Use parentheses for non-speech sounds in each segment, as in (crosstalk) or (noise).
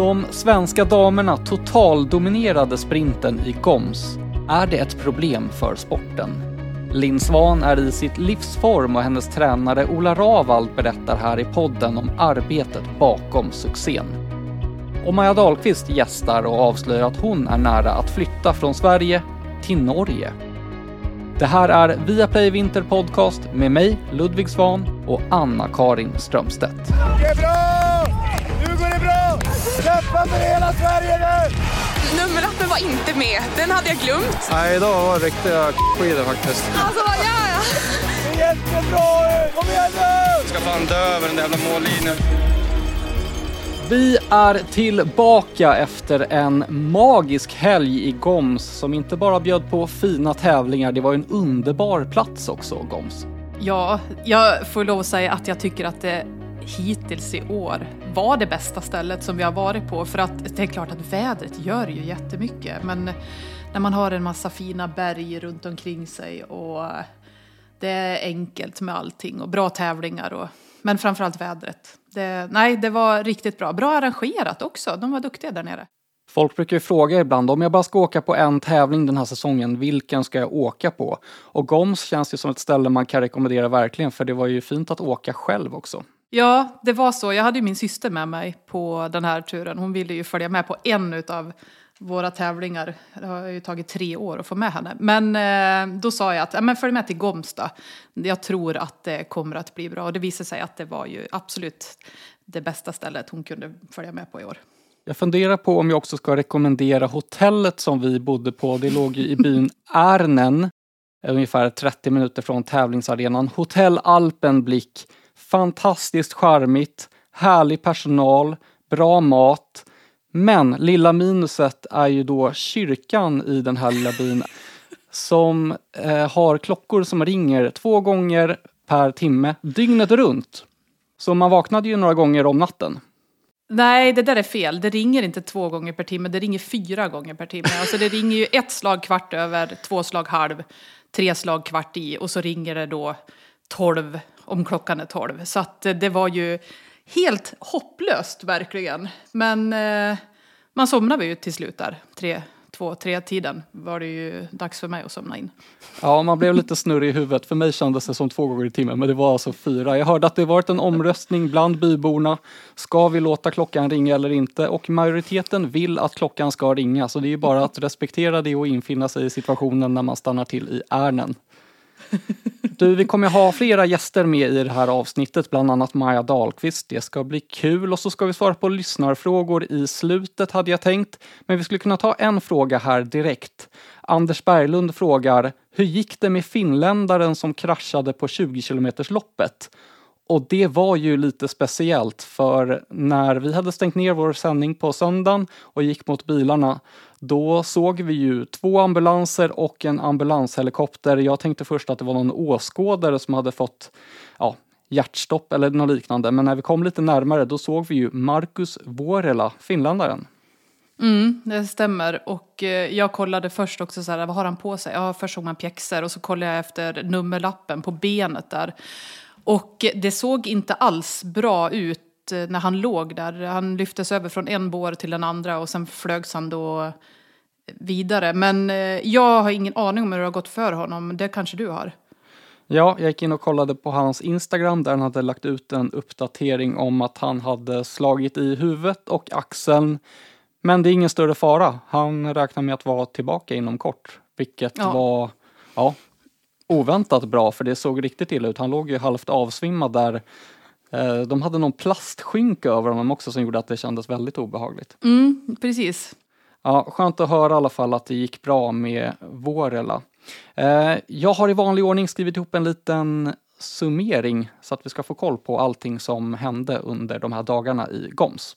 De svenska damerna totaldominerade sprinten i Goms. Är det ett problem för sporten? Linn Svan är i sitt livsform och hennes tränare Ola Ravald berättar här i podden om arbetet bakom succén. Och Maja Dahlqvist gästar och avslöjar att hon är nära att flytta från Sverige till Norge. Det här är Viaplay Vinter Podcast med mig, Ludvig Svan och Anna-Karin Strömstedt. Det är bra! Kämpa för hela Sverige nu! Nummerlappen var inte med. Den hade jag glömt. Nej, idag var det riktiga skidor faktiskt. Alltså, vad gör jag? Det är jättebra ut! Kom igen nu! Jag ska fan dö över den där jävla mållinjen. Vi är tillbaka efter en magisk helg i Goms som inte bara bjöd på fina tävlingar, det var en underbar plats också, Goms. Ja, jag får lov att säga att jag tycker att det hittills i år var det bästa stället som vi har varit på. För att det är klart att vädret gör ju jättemycket. Men när man har en massa fina berg runt omkring sig och det är enkelt med allting och bra tävlingar. Och, men framförallt vädret. Det, nej, det var riktigt bra. Bra arrangerat också. De var duktiga där nere. Folk brukar ju fråga ibland om jag bara ska åka på en tävling den här säsongen, vilken ska jag åka på? Och Goms känns ju som ett ställe man kan rekommendera verkligen, för det var ju fint att åka själv också. Ja, det var så. Jag hade ju min syster med mig på den här turen. Hon ville ju följa med på en av våra tävlingar. Det har ju tagit tre år att få med henne. Men eh, då sa jag att ja, men följ med till Gomsta. Jag tror att det kommer att bli bra. Och det visade sig att det var ju absolut det bästa stället hon kunde följa med på i år. Jag funderar på om jag också ska rekommendera hotellet som vi bodde på. Det låg ju i byn (laughs) Ärnen, ungefär 30 minuter från tävlingsarenan. Hotell Alpenblick. Fantastiskt charmigt, härlig personal, bra mat. Men lilla minuset är ju då kyrkan i den här lilla byn som eh, har klockor som ringer två gånger per timme dygnet runt. Så man vaknade ju några gånger om natten. Nej, det där är fel. Det ringer inte två gånger per timme, det ringer fyra gånger per timme. Alltså det ringer ju ett slag kvart över, två slag halv, tre slag kvart i och så ringer det då tolv om klockan är tolv. Så att det var ju helt hopplöst verkligen. Men eh, man somnade ju till slut där, tre, två, tre tiden var det ju dags för mig att somna in. Ja, man blev lite snurrig i huvudet. För mig kändes det som två gånger i timmen, men det var alltså fyra. Jag hörde att det varit en omröstning bland byborna. Ska vi låta klockan ringa eller inte? Och majoriteten vill att klockan ska ringa, så det är ju bara att respektera det och infinna sig i situationen när man stannar till i ärnen. Du, vi kommer ha flera gäster med i det här avsnittet, bland annat Maja Dahlqvist. Det ska bli kul och så ska vi svara på lyssnarfrågor i slutet hade jag tänkt. Men vi skulle kunna ta en fråga här direkt. Anders Berglund frågar, hur gick det med finländaren som kraschade på 20 km loppet? Och det var ju lite speciellt för när vi hade stängt ner vår sändning på söndagen och gick mot bilarna, då såg vi ju två ambulanser och en ambulanshelikopter. Jag tänkte först att det var någon åskådare som hade fått ja, hjärtstopp eller något liknande. Men när vi kom lite närmare då såg vi ju Marcus Vuorela, finländaren. Mm, det stämmer. Och eh, jag kollade först också så här, vad har han på sig? Ja, först såg man pjäxor och så kollade jag efter nummerlappen på benet där. Och det såg inte alls bra ut när han låg där. Han lyftes över från en bår till den andra och sen flögs han då vidare. Men jag har ingen aning om hur det har gått för honom. Det kanske du har? Ja, jag gick in och kollade på hans Instagram där han hade lagt ut en uppdatering om att han hade slagit i huvudet och axeln. Men det är ingen större fara. Han räknar med att vara tillbaka inom kort, vilket ja. var ja, oväntat bra för det såg riktigt illa ut. Han låg ju halvt avsvimmad där. De hade någon plastskynke över honom också som gjorde att det kändes väldigt obehagligt. Mm, precis. Ja, skönt att höra i alla fall att det gick bra med Vårela. Jag har i vanlig ordning skrivit ihop en liten summering så att vi ska få koll på allting som hände under de här dagarna i Goms.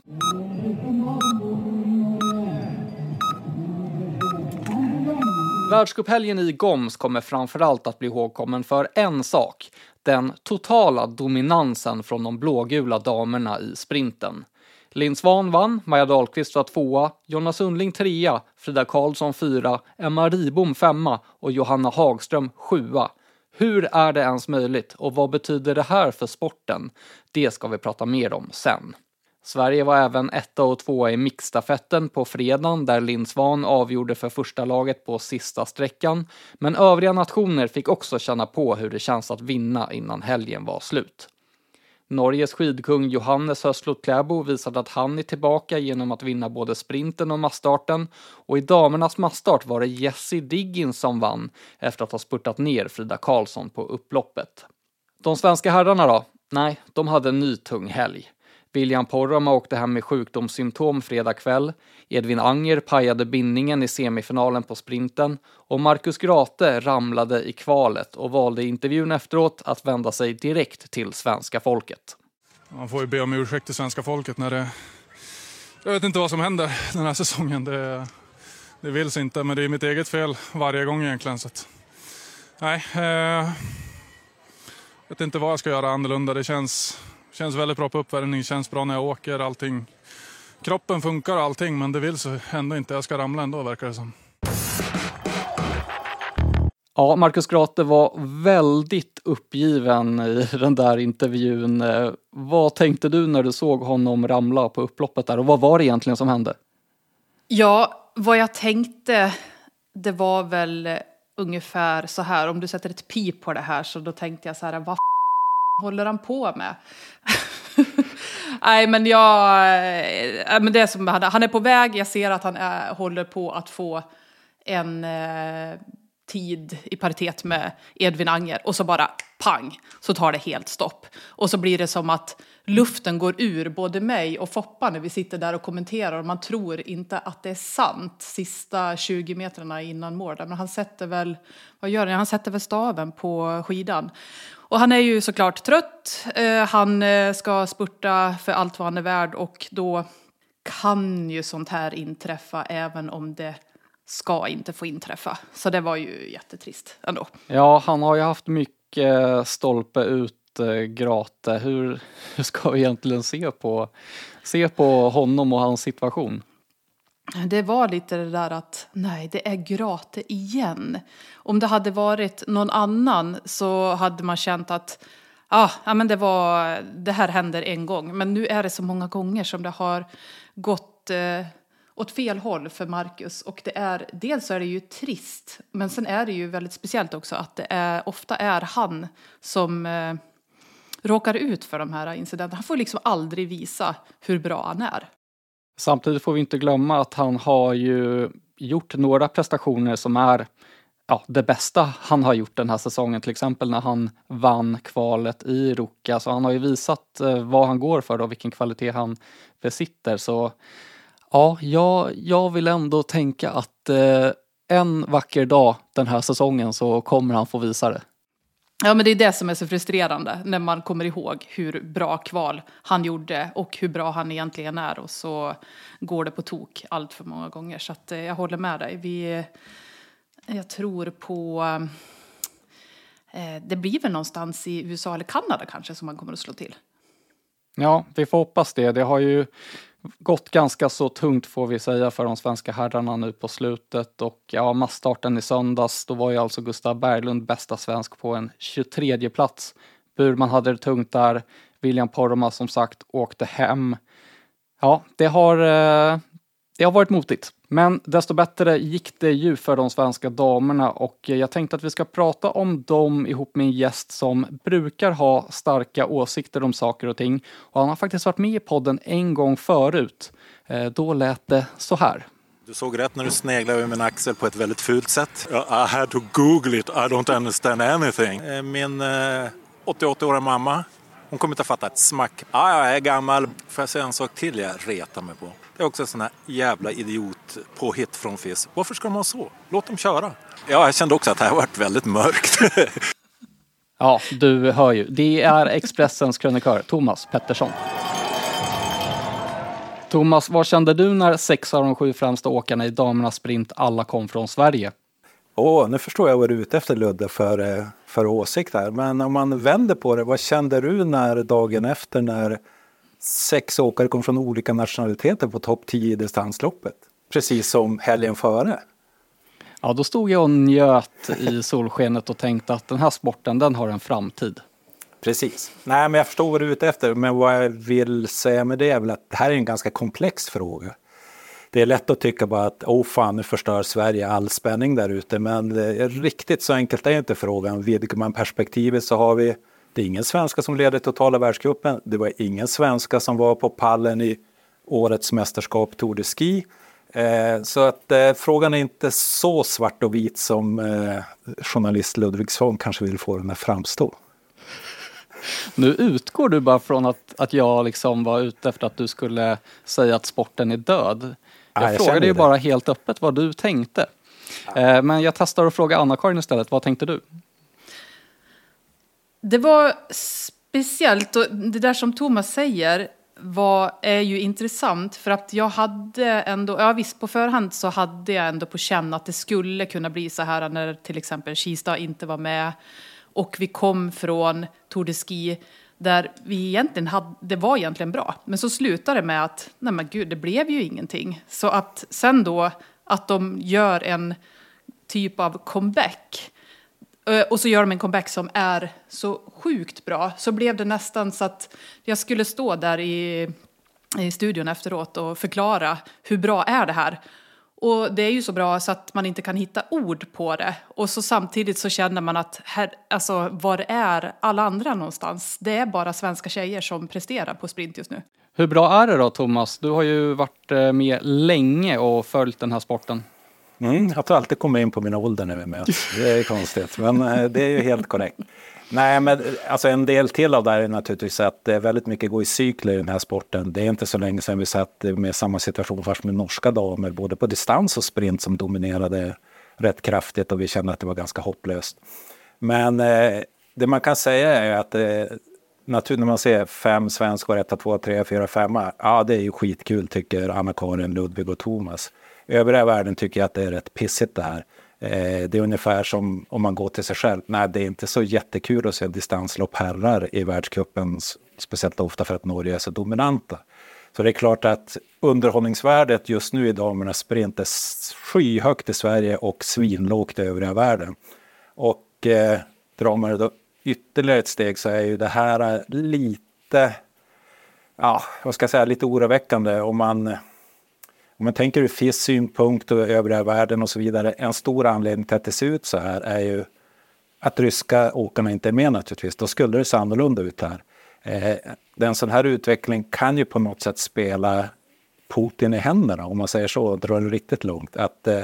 Världscuphelgen i Goms kommer framförallt att bli ihågkommen för en sak. Den totala dominansen från de blågula damerna i sprinten. Linn Svan vann, Maja Dahlqvist var tvåa, Jonna Sundling trea, Frida Karlsson fyra, Emma Ribom femma och Johanna Hagström sjua. Hur är det ens möjligt och vad betyder det här för sporten? Det ska vi prata mer om sen. Sverige var även etta och tvåa i mixstafetten på fredagen där Linn Svan avgjorde för första laget på sista sträckan. Men övriga nationer fick också känna på hur det känns att vinna innan helgen var slut. Norges skidkung Johannes Höstlot Kläbo visade att han är tillbaka genom att vinna både sprinten och massstarten och i damernas massstart var det Jessie Diggins som vann efter att ha spurtat ner Frida Karlsson på upploppet. De svenska herrarna då? Nej, de hade en ny tung helg. William Poromaa åkte hem med sjukdomssymptom fredag kväll. Edvin Anger pajade bindningen i semifinalen på sprinten och Marcus Grate ramlade i kvalet och valde i intervjun efteråt att vända sig direkt till svenska folket. Man får ju be om ursäkt till svenska folket när det... Jag vet inte vad som händer den här säsongen. Det, det vill sig inte, men det är mitt eget fel varje gång egentligen. Så att, nej, eh, vet inte vad jag ska göra annorlunda. Det känns Känns väldigt bra på uppvärmning, känns bra när jag åker, allting. Kroppen funkar och allting, men det vill så ändå inte. Jag ska ramla ändå verkar det som. Ja, Marcus Grate var väldigt uppgiven i (laughs) den där intervjun. Eh, vad tänkte du när du såg honom ramla på upploppet där och vad var det egentligen som hände? Ja, vad jag tänkte, det var väl ungefär så här, om du sätter ett pip på det här så då tänkte jag så här, vad håller han på med? (laughs) Nej, men jag... Eh, men det som, han, han är på väg, jag ser att han är, håller på att få en eh, tid i paritet med Edvin Anger och så bara pang så tar det helt stopp. Och så blir det som att luften går ur både mig och Foppa när vi sitter där och kommenterar och man tror inte att det är sant sista 20 metrarna innan mål. Men han sätter väl, vad gör han? Han sätter väl staven på skidan. Och han är ju såklart trött. Eh, han eh, ska spurta för allt vad han är värd och då kan ju sånt här inträffa även om det ska inte få inträffa. Så det var ju jättetrist ändå. Ja, han har ju haft mycket stolpe ut eh, Grate. Hur, (laughs) hur ska vi egentligen se på, se på honom och hans situation? Det var lite det där att nej, det är Grate igen. Om det hade varit någon annan så hade man känt att ah, ja, men det, var, det här händer en gång. Men nu är det så många gånger som det har gått eh, åt fel håll för Marcus. Och det är, dels är det ju trist, men sen är det ju väldigt speciellt också att det är, ofta är han som eh, råkar ut för de här incidenterna. Han får liksom aldrig visa hur bra han är. Samtidigt får vi inte glömma att han har ju gjort några prestationer som är ja, det bästa han har gjort den här säsongen, till exempel när han vann kvalet i Ruka. Så han har ju visat eh, vad han går för och vilken kvalitet han besitter. Så ja, jag, jag vill ändå tänka att eh, en vacker dag den här säsongen så kommer han få visa det. Ja, men det är det som är så frustrerande när man kommer ihåg hur bra kval han gjorde och hur bra han egentligen är och så går det på tok allt för många gånger. Så att, eh, jag håller med dig. Vi, jag tror på... Eh, det blir väl någonstans i USA eller Kanada kanske som man kommer att slå till. Ja, vi får hoppas det. Det har ju gått ganska så tungt får vi säga för de svenska herrarna nu på slutet och ja, massstarten i söndags, då var ju alltså Gustav Berglund bästa svensk på en 23 plats. Burman hade det tungt där. William Poromaa som sagt åkte hem. Ja, det har, eh, det har varit motigt. Men desto bättre gick det ju för de svenska damerna och jag tänkte att vi ska prata om dem ihop med en gäst som brukar ha starka åsikter om saker och ting. Och han har faktiskt varit med i podden en gång förut. Eh, då lät det så här. Du såg rätt när du sneglade över min axel på ett väldigt fult sätt. I had to google it, I don't understand anything. Eh, min eh, 88-åriga mamma, hon kommer inte att fatta ett smack. Ah, jag är gammal. Får jag säga en sak till jag retar mig på? Det är också en sån här jävla idiot påhitt från FIS. Varför ska de ha så? Låt dem köra. Ja, jag kände också att det här varit väldigt mörkt. (laughs) ja, du hör ju. Det är Expressens krönikör Thomas Pettersson. Thomas, vad kände du när sex av de sju främsta åkarna i damernas sprint alla kom från Sverige? Åh, oh, nu förstår jag vad du är ute efter Ludde för, eh, för åsikt här. Men om man vänder på det, vad kände du när dagen efter när sex åkare kom från olika nationaliteter på topp 10 i distansloppet. Precis som helgen före. Ja, då stod jag och njöt i solskenet och tänkte att den här sporten, den har en framtid. Precis. Nej, men jag förstår vad du är ute efter. Men vad jag vill säga med det är väl att det här är en ganska komplex fråga. Det är lätt att tycka bara att oh fan, nu förstör Sverige all spänning där ute. Men riktigt så enkelt är inte frågan. Vidgar man perspektivet så har vi, det är ingen svenska som leder totala världscupen. Det var ingen svenska som var på pallen i årets mästerskap Tour de Ski. Eh, så att eh, frågan är inte så svart och vit som eh, journalist Ludvigsson kanske vill få den att framstå. Nu utgår du bara från att, att jag liksom var ute efter att du skulle säga att sporten är död. Jag, Ja, jag frågade ju bara helt öppet vad du tänkte. Eh, Men jag testar att fråga Anna-Karin istället. Vad tänkte du? Det var speciellt, och det där som Thomas säger var, är ju intressant för att jag hade ändå, ja visst på förhand så hade jag ändå på känn att det skulle kunna bli så här när till exempel Kista inte var med och vi kom från Tour de Ski där vi egentligen hade, det var egentligen bra. Men så slutade det med att, nej men gud, det blev ju ingenting. Så att sen då, att de gör en typ av comeback Eh, och så gör de en comeback som är så sjukt bra. Så blev det nästan så att jag skulle stå där i, i studion efteråt och förklara hur bra är det här. Och det är ju så bra så att man inte kan hitta ord på det. Och så samtidigt så känner man att här, alltså, var är alla andra någonstans? Det är bara svenska tjejer som presterar på sprint just nu. Hur bra är det då Thomas? Du har ju varit eh, med länge och följt den här sporten. Mm, att du alltid kommer in på min ålder när vi möts. Det är konstigt, men eh, det är ju helt korrekt. Nej, men alltså en del till av det här är naturligtvis att det är väldigt mycket går i cykler i den här sporten. Det är inte så länge sedan vi satt med samma situation fast med norska damer, både på distans och sprint som dominerade rätt kraftigt och vi kände att det var ganska hopplöst. Men eh, det man kan säga är att eh, natur, när man ser fem svenskor, ett, två, tre, fyra, femma, ja det är ju skitkul tycker Anna-Karin, Ludvig och Thomas. Övriga världen tycker jag att det är rätt pissigt det här. Eh, det är ungefär som om man går till sig själv. Nej, det är inte så jättekul att se distanslopp herrar i världscupen, speciellt ofta för att Norge är så dominanta. Så det är klart att underhållningsvärdet just nu i damernas sprint är skyhögt i Sverige och svinlågt i övriga världen. Och eh, drar man det då ytterligare ett steg så är ju det här lite, ja, vad ska jag säga, lite oroväckande om man om man tänker ur FIS synpunkt och övriga världen och så vidare. En stor anledning till att det ser ut så här är ju att ryska åkarna inte är med naturligtvis. Då skulle det se annorlunda ut här. Eh, den sån här utveckling kan ju på något sätt spela Putin i händerna, om man säger så, och drar det riktigt långt. Att eh,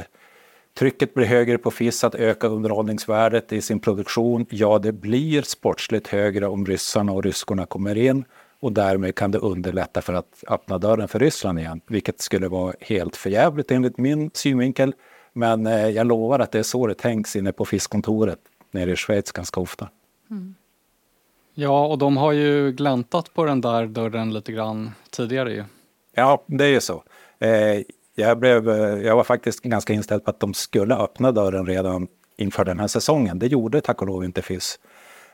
trycket blir högre på FIS att öka underhållningsvärdet i sin produktion. Ja, det blir sportsligt högre om ryssarna och ryskorna kommer in och därmed kan det underlätta för att öppna dörren för Ryssland igen, vilket skulle vara helt förjävligt enligt min synvinkel. Men eh, jag lovar att det är så det tänks inne på FIS-kontoret nere i Schweiz ganska ofta. Ja, och de har ju gläntat på den där dörren lite grann tidigare ju. Ja, det är ju så. Eh, jag, blev, eh, jag var faktiskt ganska inställd på att de skulle öppna dörren redan inför den här säsongen. Det gjorde tack och lov inte FIS.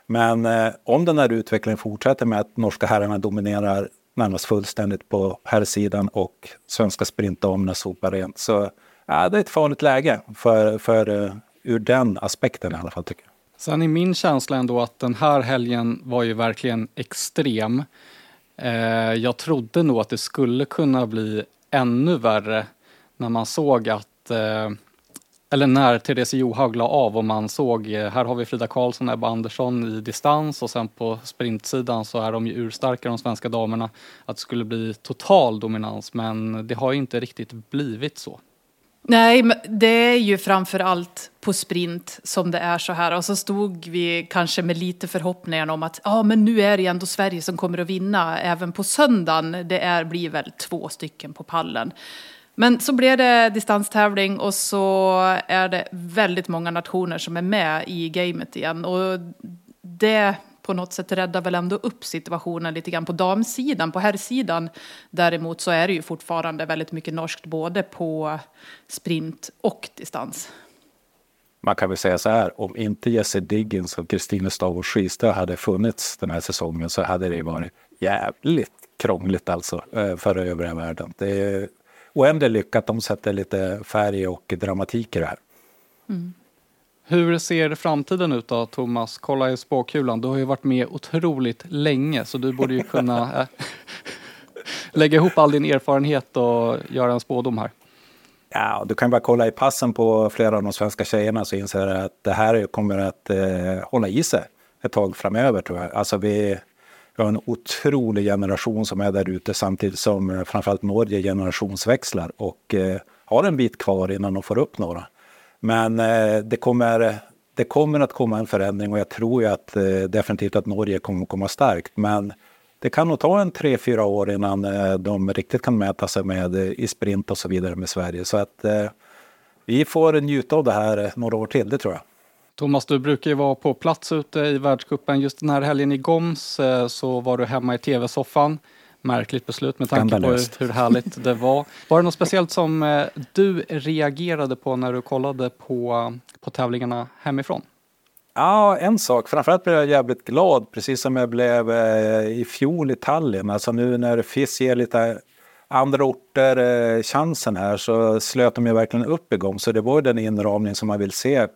Men eh, om den här utvecklingen fortsätter med att norska herrarna dominerar närmast fullständigt på herrsidan och svenska sprintdamerna sopar rent så ja, det är ett farligt läge för, för, eh, ur den aspekten i alla fall tycker jag. Sen är min känsla ändå att den här helgen var ju verkligen extrem. Eh, jag trodde nog att det skulle kunna bli ännu värre när man såg att eh, eller när Therese Johaug la av och man såg, eh, här har vi Frida Karlsson och Ebba Andersson i distans och sen på sprintsidan så är de ju urstarka de svenska damerna. Att det skulle bli total dominans men det har ju inte riktigt blivit så. Nej, men det är ju framför allt på sprint som det är så här. Och så stod vi kanske med lite förhoppningar om att ja, men nu är det ändå Sverige som kommer att vinna även på söndagen. Det är, blir väl två stycken på pallen. Men så blev det distanstävling och så är det väldigt många nationer som är med i gamet igen. Och det på något sätt räddar väl ändå upp situationen lite grann på damsidan. På herrsidan däremot så är det ju fortfarande väldigt mycket norskt både på sprint och distans. Man kan väl säga så här, om inte Jesse Diggins och Kristine Stavås Skistad hade funnits den här säsongen så hade det varit jävligt krångligt alltså eh, för övriga världen. Det är oändligt lyckat, de sätter lite färg och dramatik i det här. Hur ser framtiden ut då, Thomas? Kolla i spåkulan. Du har ju varit med otroligt länge, så du borde ju (laughs) kunna äh, lägga ihop all din erfarenhet och göra en spådom här. Ja, du kan bara kolla i passen på flera av de svenska tjejerna så inser jag att det här kommer att eh, hålla i sig ett tag framöver tror jag. Alltså vi, vi har en otrolig generation som är där ute samtidigt som eh, framförallt Norge generationsväxlar och eh, har en bit kvar innan de får upp några. Men eh, det, kommer, det kommer att komma en förändring och jag tror ju att definitivt att Norge kommer att komma starkt. Men det kan nog ta en tre, fyra år innan de riktigt kan mäta sig med i sprint och så vidare med Sverige. Så att vi får njuta av det här några år till, det tror jag. Thomas, du brukar ju vara på plats ute i världskuppen. Just den här helgen i Goms så var du hemma i tv-soffan. Märkligt beslut med tanke på hur härligt det var. Var det något speciellt som du reagerade på när du kollade på, på tävlingarna hemifrån? Ja, en sak. Framförallt blev jag jävligt glad, precis som jag blev eh, i fjol i Tallinn. Alltså nu när FIS ger lite andra orter eh, chansen här så slöt de ju verkligen upp igång. Så det var den inramning som man vill se,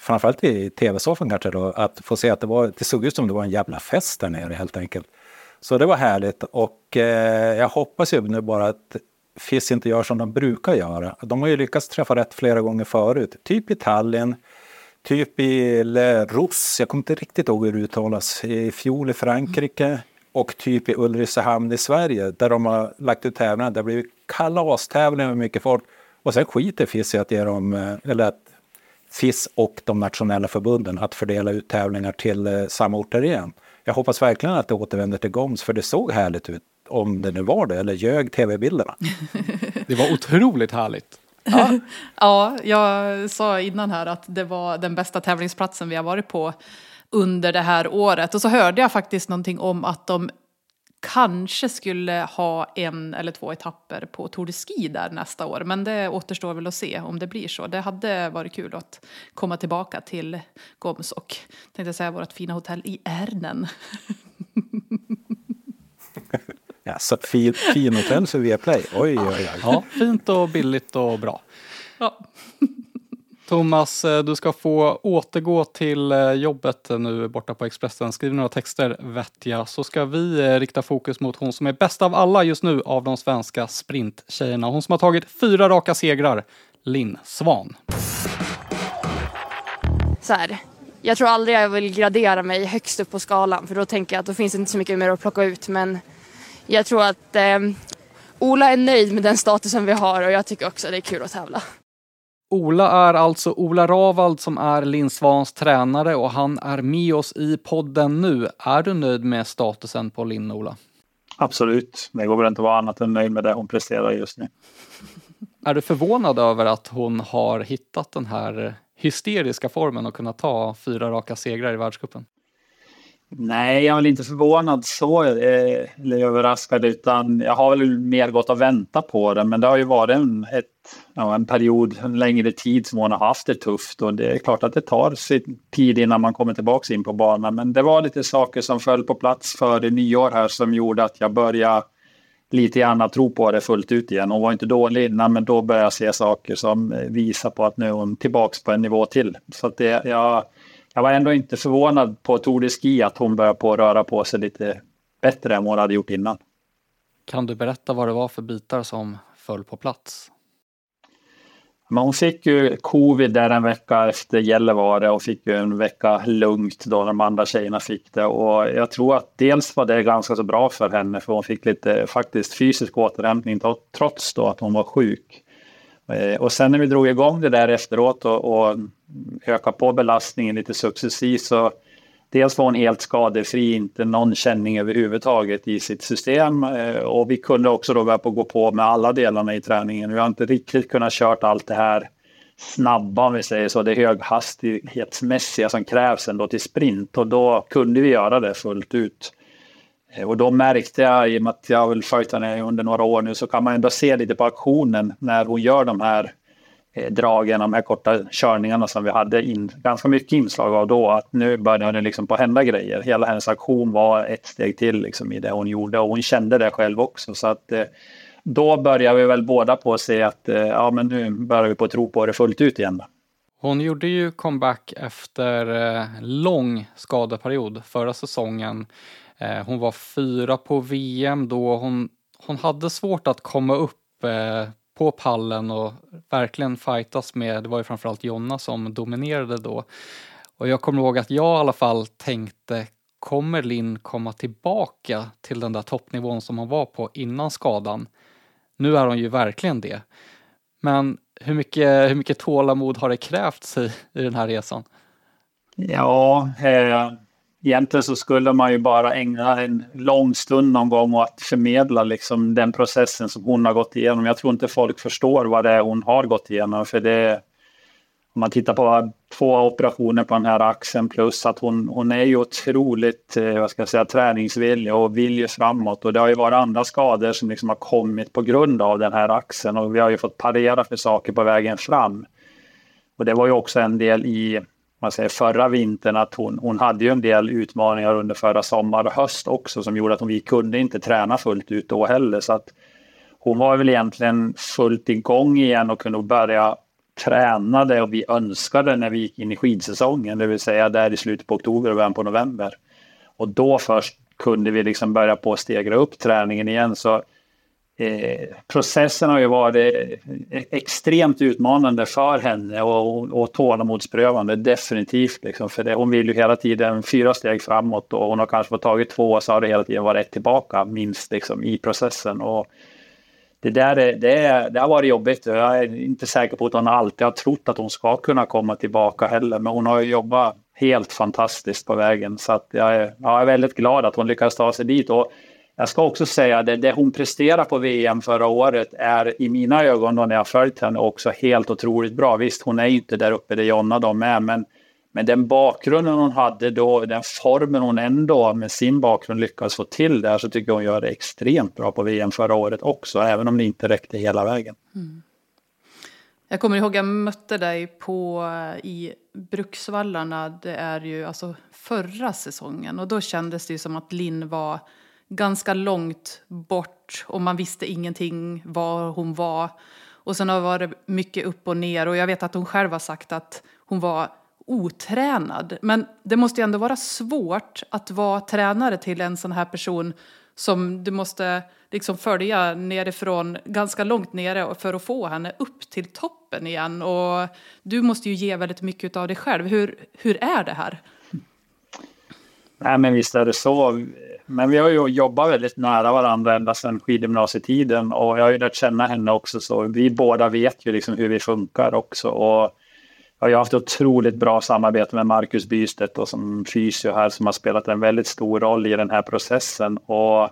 framförallt i tv-soffan kanske då, att få se att det var, det såg ut som det var en jävla fest där nere helt enkelt. Så det var härligt och eh, jag hoppas ju nu bara att FIS inte gör som de brukar göra. De har ju lyckats träffa rätt flera gånger förut, typ i Tallinn, Typ i Le Ros, jag kommer inte riktigt ihåg hur det uttalas, i fjol i Frankrike och typ i Ulricehamn i Sverige där de har lagt ut tävlingar. Det har blivit kalastävlingar med mycket folk. Och sen skiter FIS i att ge dem, eh, eller att FIS och de nationella förbunden att fördela ut tävlingar till eh, samma orter igen. Jag hoppas verkligen att det återvänder till GOMS för det såg härligt ut. Om det nu var det, eller ljög tv-bilderna. (laughs) det var otroligt härligt. Ja. (laughs) ja, jag sa innan här att det var den bästa tävlingsplatsen vi har varit på under det här året. Och så hörde jag faktiskt någonting om att de kanske skulle ha en eller två etapper på Tour de Ski där nästa år. Men det återstår väl att se om det blir så. Det hade varit kul att komma tillbaka till Goms och tänkte säga vårt fina hotell i Ärnen. (laughs) Ja, så fin, fin hotell för Viaplay. Oj, oj, oj. Ja, fint och billigt och bra. Ja. Thomas, eh, du ska få återgå till eh, jobbet eh, nu borta på Expressen. Skriv några texter vettiga så ska vi rikta fokus mot hon som är bäst av alla just nu av de svenska sprinttjejerna. Hon som har tagit fyra raka segrar, Linn Svan. Så här, jag tror aldrig jag vill gradera mig högst upp på skalan för då tänker jag att då finns det inte så mycket mer att plocka ut. Men jag tror att eh, Ola är nöjd med den statusen vi har och jag tycker också att det är kul att tävla. Ola är alltså Ola Ravald som är Linn Svans tränare och han är med oss i podden nu. Är du nöjd med statusen på Linn, Ola? Absolut, det går väl inte att vara annat än nöjd med det hon presterar just nu. (laughs) Är du förvånad över att hon har hittat den här hysteriska formen och kunnat ta fyra raka segrar i världscupen? Nej, jag är väl inte förvånad så, eh, eller överraskad, utan jag har väl mer gått och väntat på det. Men det har ju varit en, ett, ja, en period, en längre tid som hon har haft det tufft och det är klart att det tar sin tid innan man kommer tillbaka in på banan. Men det var lite saker som föll på plats före nyår här som gjorde att jag började lite grann tro på det fullt ut igen. Hon var inte dålig innan, men då började jag se saker som eh, visar på att nu är hon tillbaka på en nivå till. Så att det, jag jag var ändå inte förvånad på Tour de Ski att hon började på röra på sig lite bättre än vad hon hade gjort innan. Kan du berätta vad det var för bitar som föll på plats? Men hon fick ju covid där en vecka efter Gällivare och fick ju en vecka lugnt då de andra tjejerna fick det. Och jag tror att dels var det ganska så bra för henne för hon fick lite faktiskt fysisk återhämtning trots då att hon var sjuk. Eh, och sen när vi drog igång det där efteråt och, och ökade på belastningen lite successivt så dels var hon helt skadefri, inte någon känning överhuvudtaget i sitt system. Eh, och vi kunde också då börja på gå på med alla delarna i träningen. Vi har inte riktigt kunnat kört allt det här snabba om vi säger så, det höghastighetsmässiga som krävs ändå till sprint och då kunde vi göra det fullt ut. Eh, och då märkte jag, i och med att jag har väl följt henne under några år nu, så kan man ändå se lite på aktionen när hon gör de här eh, dragen, de här korta körningarna som vi hade in, ganska mycket inslag av då, att nu började det liksom på hända grejer. Hela hennes aktion var ett steg till liksom i det hon gjorde och hon kände det själv också. Så att eh, då började vi väl båda på att se att ja, men nu börjar vi på att tro på det fullt ut igen. Hon gjorde ju comeback efter lång skadeperiod förra säsongen. Eh, hon var fyra på VM då. Hon, hon hade svårt att komma upp eh, på pallen och verkligen fightas med, det var ju framförallt Jonna som dominerade då. Och jag kommer ihåg att jag i alla fall tänkte, kommer Linn komma tillbaka till den där toppnivån som hon var på innan skadan? Nu är hon ju verkligen det. Men hur mycket, hur mycket tålamod har det krävts i, i den här resan? Ja, eh, egentligen så skulle man ju bara ägna en lång stund någon gång åt att förmedla liksom den processen som hon har gått igenom. Jag tror inte folk förstår vad det är hon har gått igenom. För det, om man tittar på två operationer på den här axeln plus att hon, hon är ju otroligt eh, vad ska jag säga, träningsvillig och vill ju framåt. Och det har ju varit andra skador som liksom har kommit på grund av den här axeln och vi har ju fått parera för saker på vägen fram. Och det var ju också en del i man säger, förra vintern att hon, hon hade ju en del utmaningar under förra sommar och höst också som gjorde att hon, vi kunde inte träna fullt ut då heller. Så att hon var väl egentligen fullt igång igen och kunde börja träna det och vi önskade när vi gick in i skidsäsongen, det vill säga där i slutet på oktober och början på november. Och då först kunde vi liksom börja på att stegra upp träningen igen. Så Eh, processen har ju varit eh, extremt utmanande för henne och, och tålamodsprövande, definitivt. Liksom, för det, hon vill ju hela tiden fyra steg framåt och hon har kanske fått tagit två så har det hela tiden varit ett tillbaka minst liksom, i processen. Och det, där är, det, är, det har varit jobbigt. Jag är inte säker på att hon alltid har trott att hon ska kunna komma tillbaka heller, men hon har jobbat helt fantastiskt på vägen. Så att jag, är, jag är väldigt glad att hon lyckas ta sig dit. Och jag ska också säga att det, det hon presterar på VM förra året är i mina ögon då när jag följt henne också helt otroligt bra. Visst, hon är inte där uppe där Jonna de är, men, men den bakgrunden hon hade då, den formen hon ändå med sin bakgrund lyckades få till där, så tycker jag hon gör det extremt bra på VM förra året också, även om det inte räckte hela vägen. Mm. Jag kommer ihåg jag mötte dig på, i Bruksvallarna, det är ju alltså förra säsongen, och då kändes det ju som att Linn var ganska långt bort och man visste ingenting var hon var. Och sen har det varit mycket upp och ner och jag vet att hon själv har sagt att hon var otränad. Men det måste ju ändå vara svårt att vara tränare till en sån här person som du måste liksom följa nerifrån ganska långt nere för att få henne upp till toppen igen. Och du måste ju ge väldigt mycket av dig själv. Hur, hur är det här? Nej, men visst är det så. Men vi har ju jobbat väldigt nära varandra ända sedan skidgymnasietiden och jag har ju lärt känna henne också så vi båda vet ju liksom hur vi funkar också. Och jag har haft otroligt bra samarbete med Marcus Bystedt och som fysio här som har spelat en väldigt stor roll i den här processen. Och,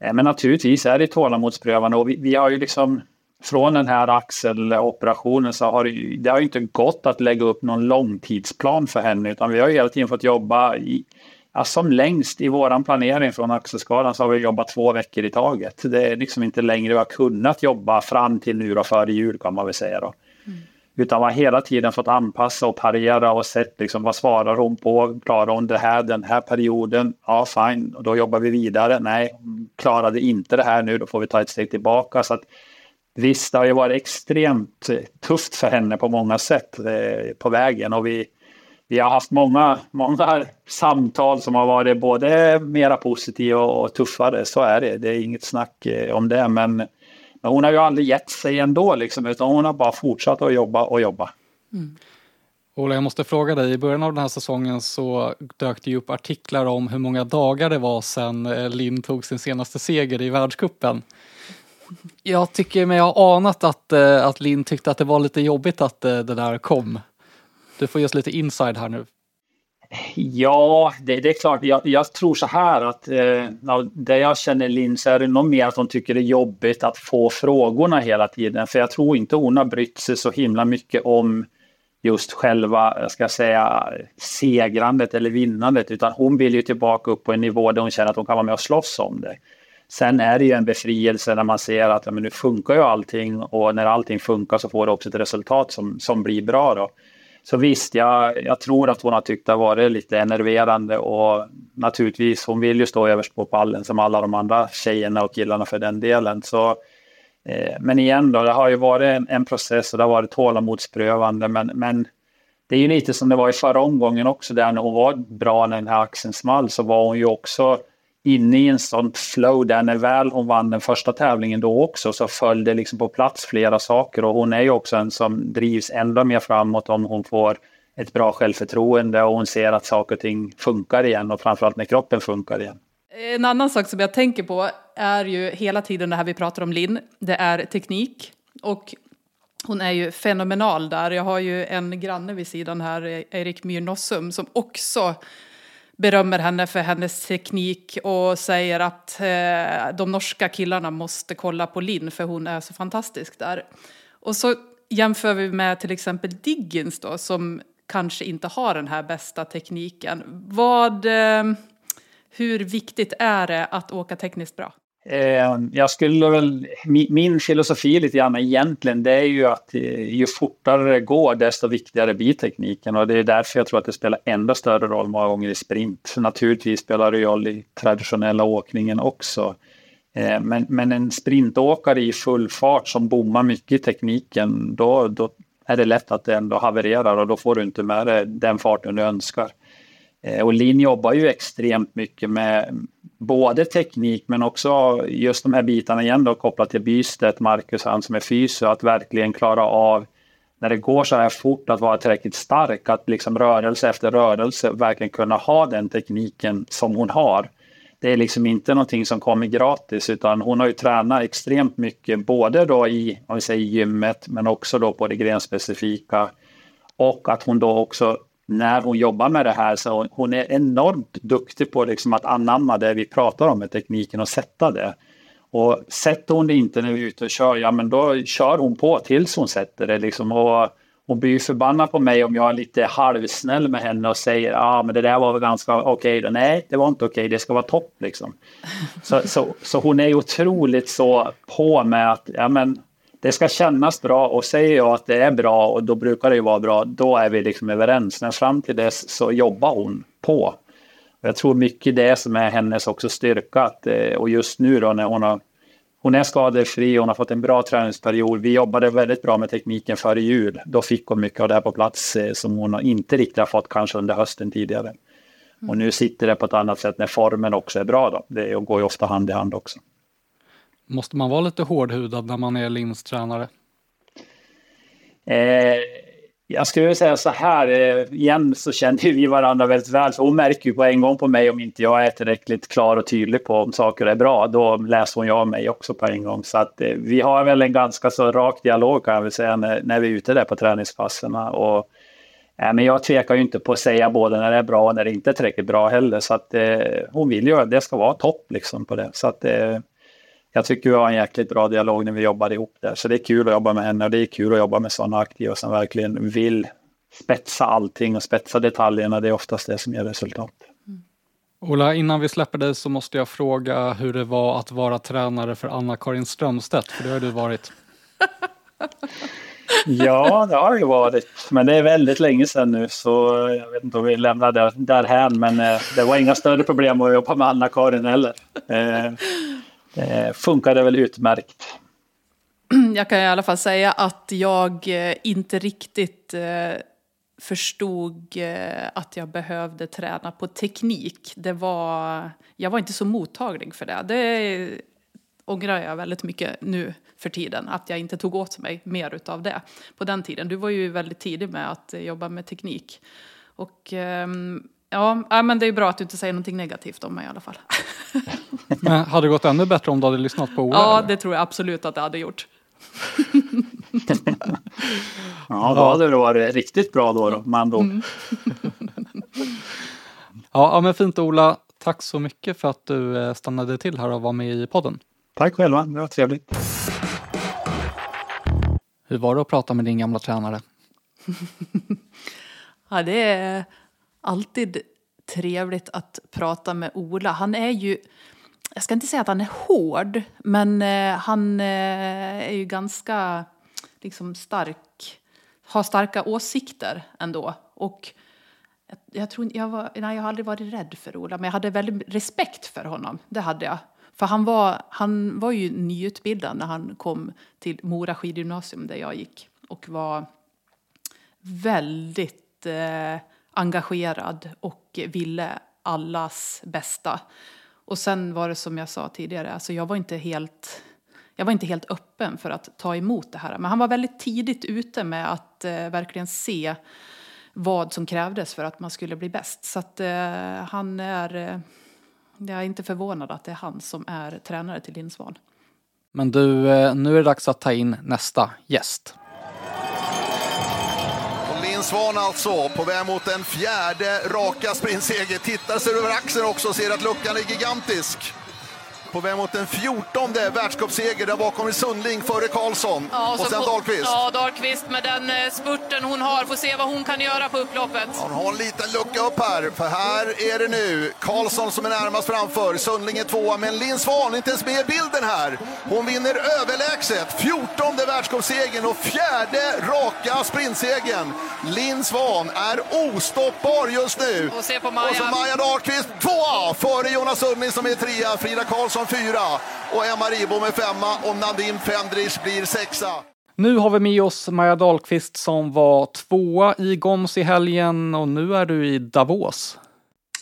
eh, men naturligtvis är det tålamodsprövande och vi, vi har ju liksom från den här axeloperationen så har det, det har inte gått att lägga upp någon långtidsplan för henne utan vi har hela tiden fått jobba i, Ja, som längst i våran planering från axelskadan så har vi jobbat två veckor i taget. Det är liksom inte längre vi har kunnat jobba fram till nu då före jul kan man väl säga då. Mm. Utan vi har hela tiden fått anpassa och parera och sett liksom vad svarar hon på? Klarar hon det här den här perioden? Ja, fine, och då jobbar vi vidare. Nej, klarade inte det här nu, då får vi ta ett steg tillbaka. Så att, visst, det har ju varit extremt tufft för henne på många sätt eh, på vägen och vi vi har haft många, många samtal som har varit både mera positiva och tuffare. Så är det. Det är inget snack eh, om det. Men, men hon har ju aldrig gett sig ändå, liksom, utan hon har bara fortsatt att jobba och jobba. Mm. Ola, jag måste fråga dig, i början av den här säsongen så dök det ju upp artiklar om hur många dagar det var sedan eh, Linn tog sin senaste seger i världskuppen. Jag tycker mig ha anat att, eh, att Linn tyckte att det var lite jobbigt att det där kom. Du får ge oss lite inside här nu. Ja, det, det är klart. Jag, jag, tror så här att eh, det jag känner Linn så är det nog mer att hon tycker det är jobbigt att få frågorna hela tiden. För jag tror inte hon har brytt sig så himla mycket om just själva, jag ska säga, segrandet eller vinnandet. Utan hon vill ju tillbaka upp på en nivå där hon känner att hon kan vara med och slåss om det. Sen är det ju en befrielse när man ser att ja, men nu funkar ju allting och när allting funkar så får det också ett resultat som, som blir bra. Då. Så visst, jag, jag tror att hon har tyckt det har varit lite enerverande och naturligtvis, hon vill ju stå överst på pallen som alla de andra tjejerna och killarna för den delen. Så, eh, men igen då, det har ju varit en, en, process och det har varit tålamodsprövande men, men det är ju lite som det var i förra omgången också, där när hon var bra när den här axeln small så var hon ju också inne i en sån flow där när väl hon vann den första tävlingen då också så föll det liksom på plats flera saker och hon är ju också en som drivs ändå mer framåt om hon får ett bra självförtroende och hon ser att saker och ting funkar igen och framförallt när kroppen funkar igen. En annan sak som jag tänker på är ju hela tiden det här vi pratar om Linn, det är teknik och hon är ju fenomenal där. Jag har ju en granne vid sidan här, Erik Myrnossum, som också berömmer henne för hennes teknik och säger att eh, de norska killarna måste kolla på Linn för hon är så fantastisk där. Och så jämför vi med till exempel Diggins då som kanske inte har den här bästa tekniken. Vad, eh, hur viktigt är det att åka tekniskt bra? Eh, jag skulle väl, min filosofi lite grann egentligen, det är ju att eh, ju fortare det går, desto viktigare blir tekniken. Och det är därför jag tror att det spelar ännu större roll många gånger i sprint. Naturligtvis spelar det roll i traditionella åkningen också. Eh, men, men en sprintåkare i full fart som bommar mycket i tekniken, då, då är det lätt att det ändå havererar och då får du inte med dig den farten du önskar. Eh, och Linn jobbar ju extremt mycket med, både teknik men också just de här bitarna igen då kopplat till Bystedt, Marcus, han som är fysio, att verkligen klara av när det går så här fort att vara tillräckligt stark, att liksom rörelse efter rörelse verkligen kunna ha den tekniken som hon har. Det är liksom inte någonting som kommer gratis utan hon har ju tränat extremt mycket både då i om vi säger, gymmet men också då på det grenspecifika. Och att hon då också när hon jobbar med det här så hon är enormt duktig på liksom att anamma det vi pratar om med tekniken och sätta det. Och sätter hon det inte när vi är ute och kör, ja men då kör hon på tills hon sätter det liksom. Och hon blir förbannad på mig om jag är lite halvsnäll med henne och säger ja ah, men det där var väl ganska okej okay. Nej, det var inte okej, okay. det ska vara topp liksom. Så, så, så hon är otroligt så på med att ja men det ska kännas bra och säger jag att det är bra och då brukar det ju vara bra, då är vi liksom överens. Men fram till dess så jobbar hon på. Och jag tror mycket det som är hennes också styrka. Att, eh, och just nu då när hon har hon är skadefri, hon har fått en bra träningsperiod. Vi jobbade väldigt bra med tekniken före jul. Då fick hon mycket av det här på plats eh, som hon inte riktigt har fått kanske under hösten tidigare. Och nu sitter det på ett annat sätt när formen också är bra. Då. Det går ju ofta hand i hand också. Måste man vara lite hårdhudad när man är Linns tränare? Eh, jag skulle säga så här, eh, igen så känner vi varandra väldigt väl, för hon märker ju på en gång på mig om inte jag är tillräckligt klar och tydlig på om saker är bra, då läser hon jag mig också på en gång. Så att eh, vi har väl en ganska så rak dialog kan jag väl säga när, när vi är ute där på träningspasserna. Och, eh, men jag tvekar ju inte på att säga både när det är bra och när det inte är tillräckligt bra heller. Så att eh, hon vill ju att det ska vara topp liksom på det. Så att eh, jag tycker vi har en jäkligt bra dialog när vi jobbar ihop där. Så det är kul att jobba med henne och det är kul att jobba med sådana aktiva som verkligen vill spetsa allting och spetsa detaljerna. Det är oftast det som ger resultat. Mm. Ola, innan vi släpper dig så måste jag fråga hur det var att vara tränare för Anna-Karin Strömstedt, för det har du varit. (laughs) ja, det har det varit, men det är väldigt länge sedan nu så jag vet inte om vi lämnar det därhän, men eh, det var inga större problem att jobba med Anna-Karin heller. Eh, det funkade väl utmärkt. (clears throat) Jag kan i alla fall säga att jag eh, inte riktigt eh, förstod eh, att jag behövde träna på teknik. Det var, jag var inte så mottaglig för det. Det ångrar jag väldigt mycket nu för tiden, att jag inte tog åt mig mer av det på den tiden. Du var ju väldigt tidig med att jobba med teknik. Och ehm, Ja, men det är bra att du inte säger någonting negativt om mig i alla fall. (laughs) men hade det gått ännu bättre om du hade lyssnat på Ola? Ja, eller? det tror jag absolut att det hade gjort. (laughs) ja, då hade det varit riktigt bra då, då man då. Mm. ja, men fint Ola. Tack så mycket för att du eh, stannade till här och var med i podden. Tack själva, det var trevligt. Hur var det att prata med din gamla tränare? (laughs) ja, det är alltid trevligt att prata med Ola. Han är ju, jag ska inte säga att han är hård, men eh, han eh, är ju ganska liksom stark, har starka åsikter ändå. Och jag, jag, tror, jag, var, nej, jag har aldrig varit rädd för Ola, men jag hade väldigt respekt för honom. Det hade jag. För han var, han var ju nyutbildad när han kom till Mora skidgymnasium där jag gick och var väldigt eh, engagerad och ville allas bästa. Och sen var det som jag sa tidigare, alltså jag var inte helt jag var inte helt öppen för att ta emot det här. Men han var väldigt tidigt ute med att eh, verkligen se vad som krävdes för att man skulle bli bäst. Så att eh, han är... Eh, jag är inte förvånad att det är han som är tränare till Lindsvan. Men du, eh, nu är det dags att ta in nästa gäst. Svahn Svan alltså, på väg mot en fjärde raka sprintseger. Tittar sig över axeln också och ser att luckan är gigantisk på väg mot en fjortonde världscupseger. Där bakom är Sundling före Karlsson Ja, och, sen på- Dahlqvist. Ja, Dahlqvist med den eh, spurten hon har. Får se vad hon kan göra på upploppet. Hon har en liten lucka upp här, för här är det nu Karlsson som är närmast framför. Sundling är tvåa, men Linn Svan inte ens med i bilden här. Hon vinner överlägset, fjortonde världscupsegern och fjärde raka sprintsegern. Linn Svan är ostoppbar just nu. Och se på Maja. Och så Maja Dahlqvist tvåa, före Jonas Sundling som är trea, Frida Karlsson fyra och Emma Ribom är femma och Nadim Fendrich blir sexa. Nu har vi med oss Maja Dahlqvist som var tvåa i Goms i helgen och nu är du i Davos.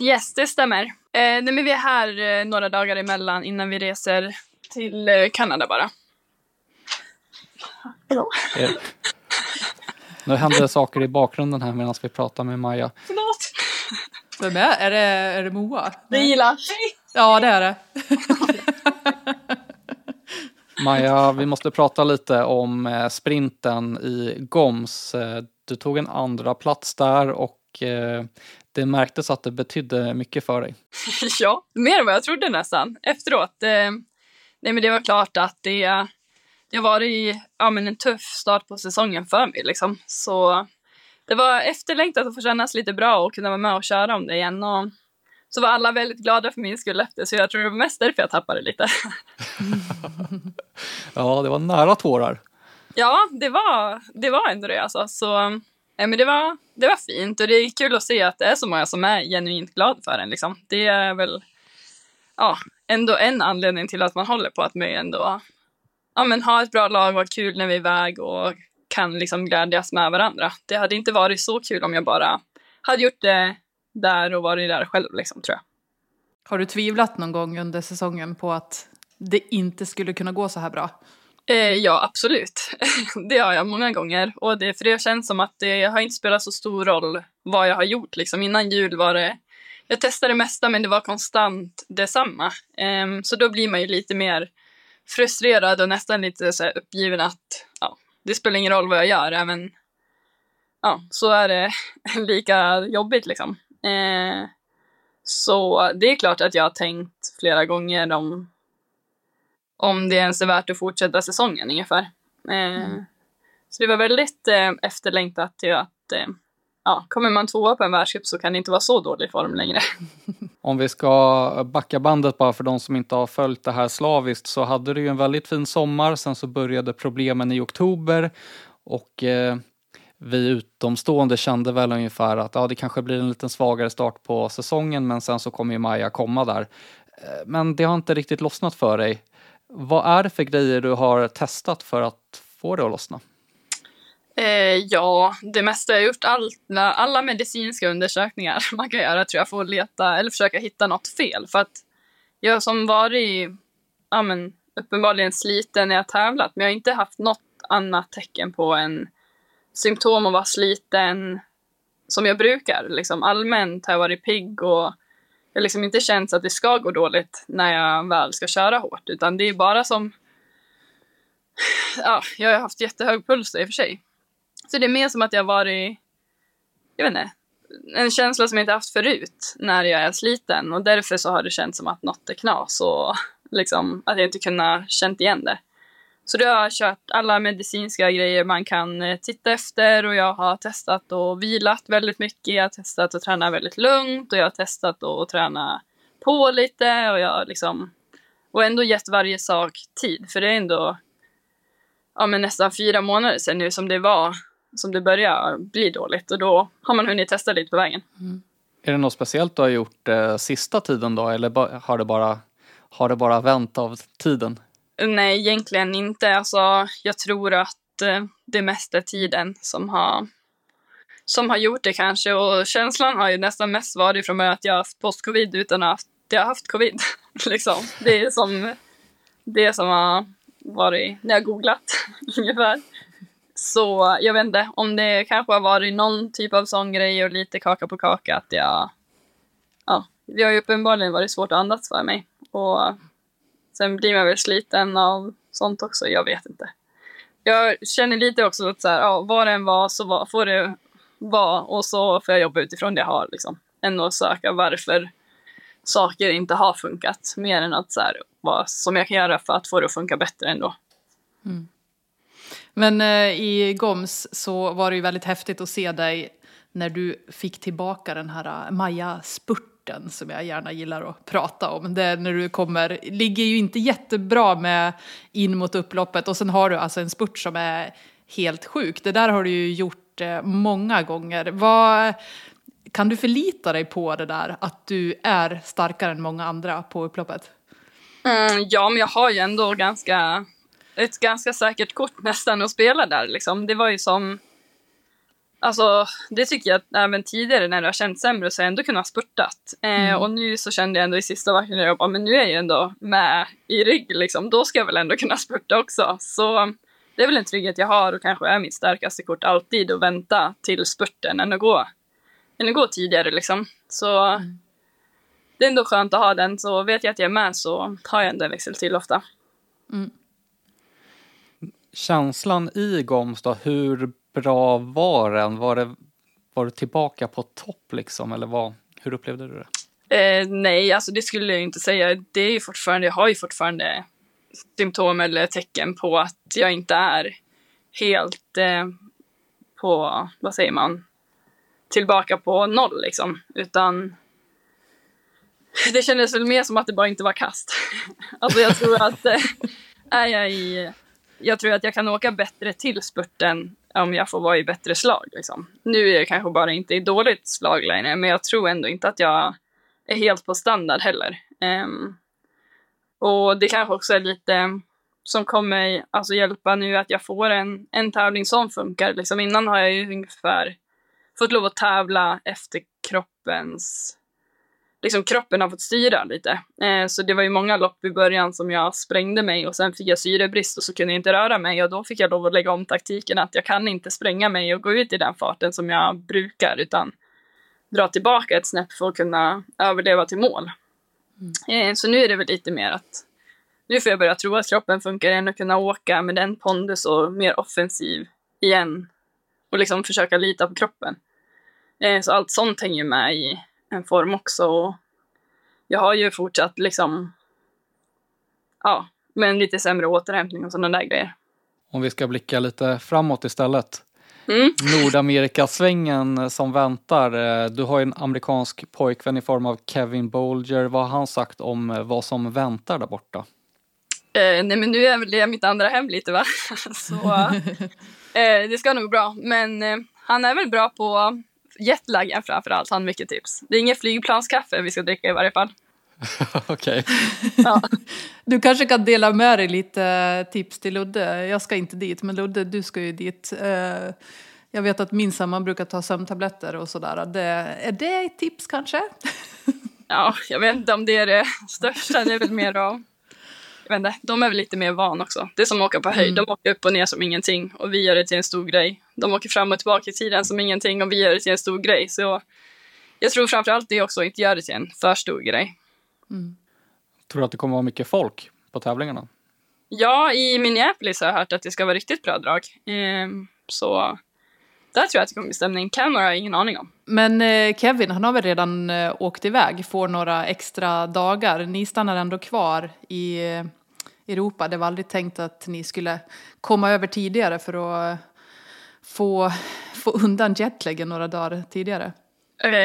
Yes, det stämmer. Eh, nej, men vi är här eh, några dagar emellan innan vi reser till eh, Kanada bara. Eh, Nu händer det saker i bakgrunden här medan vi pratar med Maja. Förlåt. Vem är, är, det, är det Moa? Det gillar. Ja, det är det. (laughs) Maja, vi måste prata lite om eh, sprinten i Goms. Eh, Du tog en andra plats där och eh, det märktes att det betydde mycket för dig. (laughs) ja, mer än vad jag trodde nästan efteråt. Nej, men det var klart att det, det har varit ja, men en tuff start på säsongen för mig. Liksom. Så det var efterlängtat att få kännas lite bra och kunna vara med och köra om det igen. Och så var alla väldigt glada för min skull efter, så jag tror det var mest därför jag tappade lite. (laughs) Ja, det var nära tårar. Ja, det var, det var ändå det alltså. Så, eh, men det, var, det var fint och det är kul att se att det är så många som är genuint glada för en. Liksom. Det är väl ja, ändå en anledning till att man håller på att med ändå ja, men ha ett bra lag, vara kul när vi är iväg och kan liksom glädjas med varandra. Det hade inte varit så kul om jag bara hade gjort det där och varit där själv, liksom, tror jag. Har du tvivlat någon gång under säsongen på att det inte skulle kunna gå så här bra? Eh, ja, absolut. (laughs) det har jag många gånger. Och det, för det känns som att det har inte spelat så stor roll vad jag har gjort. Liksom. Innan jul var det... Jag testade det mesta, men det var konstant detsamma. Ehm, så då blir man ju lite mer frustrerad och nästan lite så uppgiven att ja, det spelar ingen roll vad jag gör, även ja, så är det (laughs) lika jobbigt liksom. Eh, så det är klart att jag har tänkt flera gånger om om det ens är värt att fortsätta säsongen ungefär. Eh, Så det var väldigt eh, efterlängtat till att eh, ja, kommer man tvåa på en världscup så kan det inte vara så dålig form längre. (laughs) Om vi ska backa bandet bara för de som inte har följt det här slaviskt så hade du ju en väldigt fin sommar. Sen så började problemen i oktober och eh, vi utomstående kände väl ungefär att ja, det kanske blir en liten svagare start på säsongen men sen så kommer ju Maja komma där. Eh, men det har inte riktigt lossnat för dig. Vad är det för grejer du har testat för att få det att lossna? Eh, ja, det mesta jag har gjort, alla, alla medicinska undersökningar (laughs) man kan göra tror jag för att leta eller försöka hitta något fel. För att jag som varit ja, men, uppenbarligen sliten när jag tävlat, men jag har inte haft något annat tecken på en symptom att vara sliten som jag brukar. Liksom, allmänt har jag varit pigg och jag har liksom inte känt att det ska gå dåligt när jag väl ska köra hårt, utan det är bara som ja, jag har haft jättehög puls då, i och för sig. Så det är mer som att jag har varit, jag vet inte, en känsla som jag inte haft förut när jag är sliten och därför så har det känts som att något är knas och liksom att jag inte kunnat känt igen det. Så då har jag kört alla medicinska grejer man kan eh, titta efter och jag har testat och vilat väldigt mycket. Jag har testat att träna väldigt lugnt och jag har testat att träna på lite och jag har liksom och ändå gett varje sak tid för det är ändå ja, men nästan fyra månader sedan nu som det var som det började bli dåligt och då har man hunnit testa lite på vägen. Är det något speciellt du har gjort eh, sista tiden då eller ba- har det bara, har det bara vänt av tiden? Nej, egentligen inte. Alltså, jag tror att eh, det mesta är tiden som har som har gjort det kanske och känslan har ju nästan mest varit från att jag har haft post-covid utan att jag har haft covid. (laughs) liksom. Det är som det som har varit när jag googlat (laughs) ungefär. Så jag vet inte om det kanske har varit någon typ av sån grej och lite kaka på kaka att jag... Ja, det har ju uppenbarligen varit svårt att andas för mig. Och sen blir man väl sliten av sånt också, jag vet inte. Jag känner lite också att så här, ja, vad det än var så var, får det vara och så får jag jobba utifrån det jag har liksom. Än att söka varför saker inte har funkat. Mer än att så här, vad som jag kan göra för att få det att funka bättre ändå. Mm. Men eh, i Goms så var det ju väldigt häftigt att se dig när du fick tillbaka den här uh, orten som jag gärna gillar att prata om. Det är när du kommer, ligger ju inte jättebra med in mot upploppet och sen har du alltså en spurt som är helt sjuk. Det där har du ju gjort eh, många gånger. Vad, kan du förlita dig på det där, att du är starkare än många andra på upploppet? Mm, ja, men jag har ju ändå ganska, ett ganska säkert kort nästan att spela där. Liksom. Det var ju som... Alltså, det tycker jag att även tidigare när det har känts sämre så har jag ändå kunnat spurtat. Eh, Mm. och nu så kände jag ändå i sista när jag bara, men nu är jag ju ändå med i rygg liksom. Då ska jag väl ändå (laughs) kunna spurta också. Så det är väl en trygghet jag har och kanske är mitt starkaste kort alltid att vänta till spurten än att gå, än att gå tidigare liksom. Så det är ändå skönt att ha den. Så vet jag att jag är med så har jag ändå en växel till ofta. Känslan i Goms då, hur bra var den? Var, det, var du tillbaka på topp liksom, eller vad, hur upplevde du det? Eh, nej, alltså det skulle jag inte säga. Det är ju fortfarande, jag har ju fortfarande symptom eller tecken på att jag inte är helt eh, på, vad säger man, tillbaka på noll liksom. Utan det kändes väl mer som att det bara inte var kast. (laughs) alltså jag tror att eh, är jag i, jag tror att jag kan åka bättre till spurten om jag får vara i bättre slag liksom. Nu är jag kanske bara inte i dåligt slag längre, men jag tror ändå inte att jag är helt på standard heller. Um, och det kanske också är lite som kommer alltså hjälpa nu att jag får en, en tävling som funkar. Liksom innan har jag ju ungefär fått lov att tävla efter kroppens... Liksom kroppen har fått styra lite. Eh, så det var ju många lopp i början som jag sprängde mig och sen fick jag syrebrist och så kunde jag inte röra mig och då fick jag lov att lägga om taktiken att jag kan inte spränga mig och gå ut i den farten som jag brukar utan dra tillbaka ett snäpp för att kunna överleva till mål. Eh, Så nu är det väl lite mer att nu får jag börja tro att kroppen funkar igen och kunna åka med den pondus och mer offensiv igen. Och liksom försöka lita på kroppen. Eh, Så allt sånt hänger med i en form också. Och jag har ju fortsatt liksom, ja, med en lite sämre återhämtning och sådana där grejer. Om vi ska blicka lite framåt istället. Mm. Nordamerikasvängen som väntar. Du har ju en amerikansk pojkvän i form av Kevin Bolger. Vad har han sagt om vad som väntar där borta? Eh, nej men nu är det mitt andra hem lite va? (laughs) Så eh, det ska nog bra. Men eh, han är väl bra på jetlagen framför allt. Han mycket tips. Det är inget flygplanskaffe vi ska dricka i varje fall. (laughs) Okej. (laughs) Du kanske kan dela med dig lite tips till Ludde. Jag ska inte dit, men Ludde, du ska ju dit. Eh, Jag vet att min samman brukar ta sömntabletter och sådär. Det, är det ett tips kanske? (laughs) Ja, jag vet inte om det är det största. Det är väl mer av... Jag vet inte, de är väl lite mer van också. Det är som att åka på höjd. Mm. De åker upp och ner som ingenting och vi gör det till en stor grej. De åker fram och tillbaka i tiden som ingenting och vi gör det till en stor grej. Så jag tror framförallt det också inte göra det till en för stor grej. Tror du att det kommer vara mycket folk på tävlingarna? Ja, i Minneapolis har jag hört att det ska vara riktigt bra drag. Ehm, så där tror jag att det kommer bli stämning. Canmore har jag ingen aning om. Men eh, Kevin, han har väl redan eh, åkt iväg, får några extra dagar. Ni stannar ändå kvar i eh, Europa. Det var aldrig tänkt att ni skulle komma över tidigare för att få, få undan jetlagen några dagar tidigare.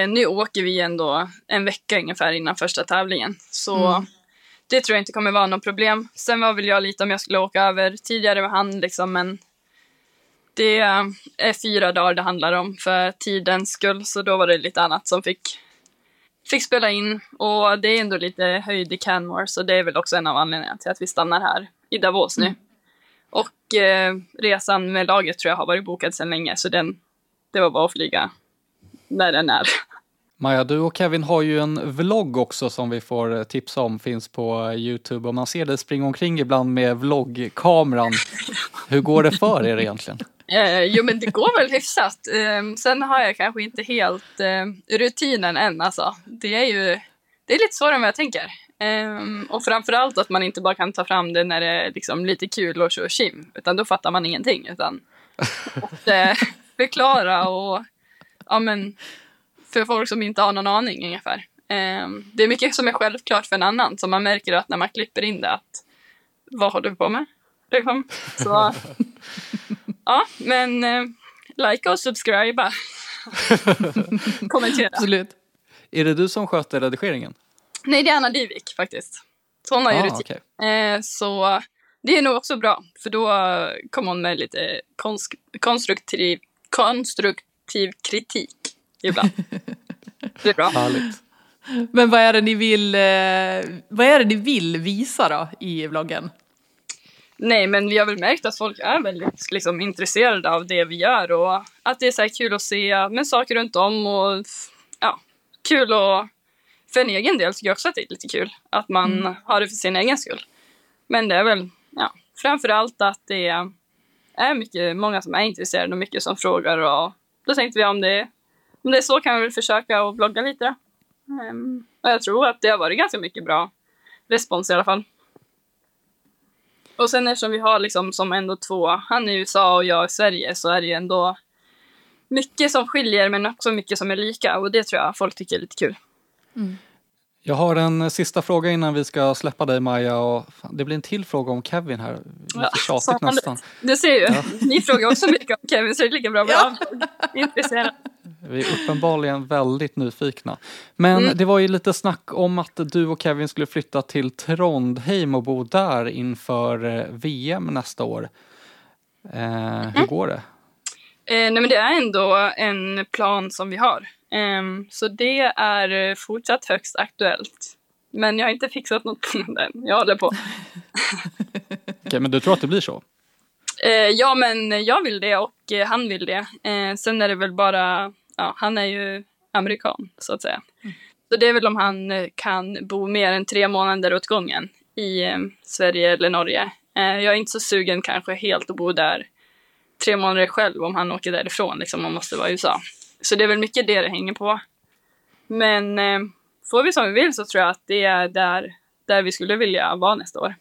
Nu åker vi ändå en vecka ungefär innan första tävlingen. Så Mm. det tror jag inte kommer vara något problem. Sen var väl jag lite om jag skulle åka över tidigare med han liksom, men det är fyra dagar det handlar om för tidens skull, så då var det lite annat som fick, fick spela in. Och det är ändå lite höjd i Canmore, så det är väl också en av anledningarna till att vi stannar här i Davos nu. Och eh, resan med laget tror jag har varit bokad sedan länge, så den det var bara att flyga när den är. (laughs) Maja, du och Kevin har ju en vlogg också som vi får eh, tipsa om, finns på Youtube och man ser dig springa omkring ibland med vloggkameran. Hur går det för er egentligen? Eh, jo men det går väl hyfsat. Eh, sen har jag kanske inte helt eh, rutinen än alltså. Det är ju det är lite svårare än vad jag tänker. Eh, och framförallt att man inte bara kan ta fram det när det är liksom lite kul och tjo och tjim. Utan då fattar man ingenting. Utan (laughs) måste förklara och ja men för folk som inte har någon aning ungefär. Eh, det är mycket som är självklart för en annan. Så man märker att när man klipper in det att vad håller du på med? Liksom. Så (laughs) ja, men eh, like och subscriba. (laughs) Kommentera. Absolut. Är det du som sköter redigeringen? Nej, det är Anna Divik faktiskt. Så hon har ju Ah, rutin. Eh, så det är nog också bra, för då kommer hon med lite konsk- konstruktiv, konstruktiv kritik ibland. (laughs) det är bra. Härligt. Men vad är det ni vill, eh, vad är det ni vill visa då i vloggen? Nej, men vi har väl märkt att folk är väldigt liksom, intresserade av det vi gör och att det är så kul att se men saker runt om och ja, kul och för en egen del tycker jag också att det är lite kul att man Mm. har det för sin egen skull. Men det är väl ja, framför allt att det är mycket, många som är intresserade och mycket som frågar och då tänkte vi om det, om det är så kan vi väl försöka att blogga lite. Ehm, och jag tror att det har varit ganska mycket bra respons i alla fall. Och sen eftersom vi har liksom som ändå två, han i USA och jag i Sverige, så är det ju ändå mycket som skiljer men också mycket som är lika och det tror jag folk tycker är lite kul. Jag har en sista fråga innan vi ska släppa dig Maja. Och fan, det blir en till fråga om Kevin här. Lite Ja, nästan. Du ser ju, Ja. (laughs) ni frågar också mycket om Kevin så det är lika bra att vara (laughs) intresserad. Vi är uppenbarligen väldigt nyfikna. Men Mm. det var ju lite snack om att du och Kevin skulle flytta till Trondheim och bo där inför eh, VM nästa år. Eh, Mm. hur går det? Eh, nej men det är ändå en plan som vi har. Ehm, så det är eh, fortsatt högst aktuellt. Men jag har inte fixat något den. Jag håller på. (laughs) Okej, men du tror att det blir så? Eh, ja, men jag vill det och eh, han vill det. Eh, sen är det väl bara, ja, han är ju amerikan så att säga. Så det är väl om han eh, kan bo mer än tre månader åt gången i eh, Sverige eller Norge. Eh, jag är inte så sugen kanske helt att bo där tre månader själv om han åker därifrån, liksom man måste vara i USA. Så det är väl mycket det det hänger på. Men eh, får vi som vi vill så tror jag att det är där, där vi skulle vilja vara nästa år.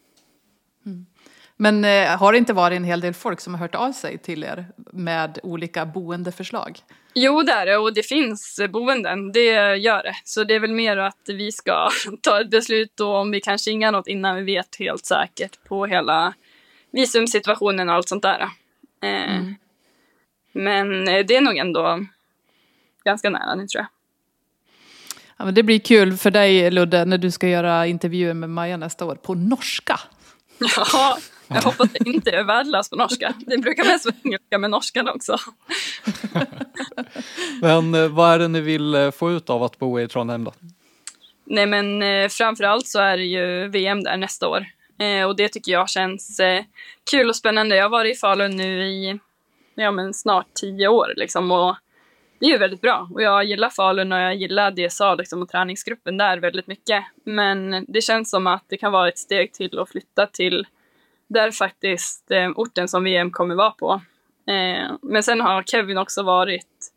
Men eh, har det inte varit en hel del folk som har hört av sig till er med olika boendeförslag? Jo, det är det och det finns boenden. Det gör det. Så det är väl mer att vi ska (laughs) ta ett beslut då om vi kan kinga något innan vi vet helt säkert på hela visumsituationen och allt sånt där. Eh, Men eh, det är nog ändå ganska nära nu tror jag. Ja, men det blir kul för dig Ludde när du ska göra intervjuer med Maja nästa år på norska. (laughs) Ja, jag hoppas det inte är värdelöst på norska. Det brukar mest vara engelska med norskan också. (laughs) Men eh, vad är det ni vill eh, få ut av att bo i Trondheim då? Nej men eh, framförallt så är det ju VM där nästa år. Eh, och det tycker jag känns eh, kul och spännande. Jag har varit i Falun nu i ja, men snart tio år liksom. Och det är ju väldigt bra. Och jag gillar Falun och jag gillar DSA liksom, och träningsgruppen där väldigt mycket. Men det känns som att det kan vara ett steg till att flytta till där faktiskt eh, orten som VM kommer vara på. Eh, men sen har Kevin också varit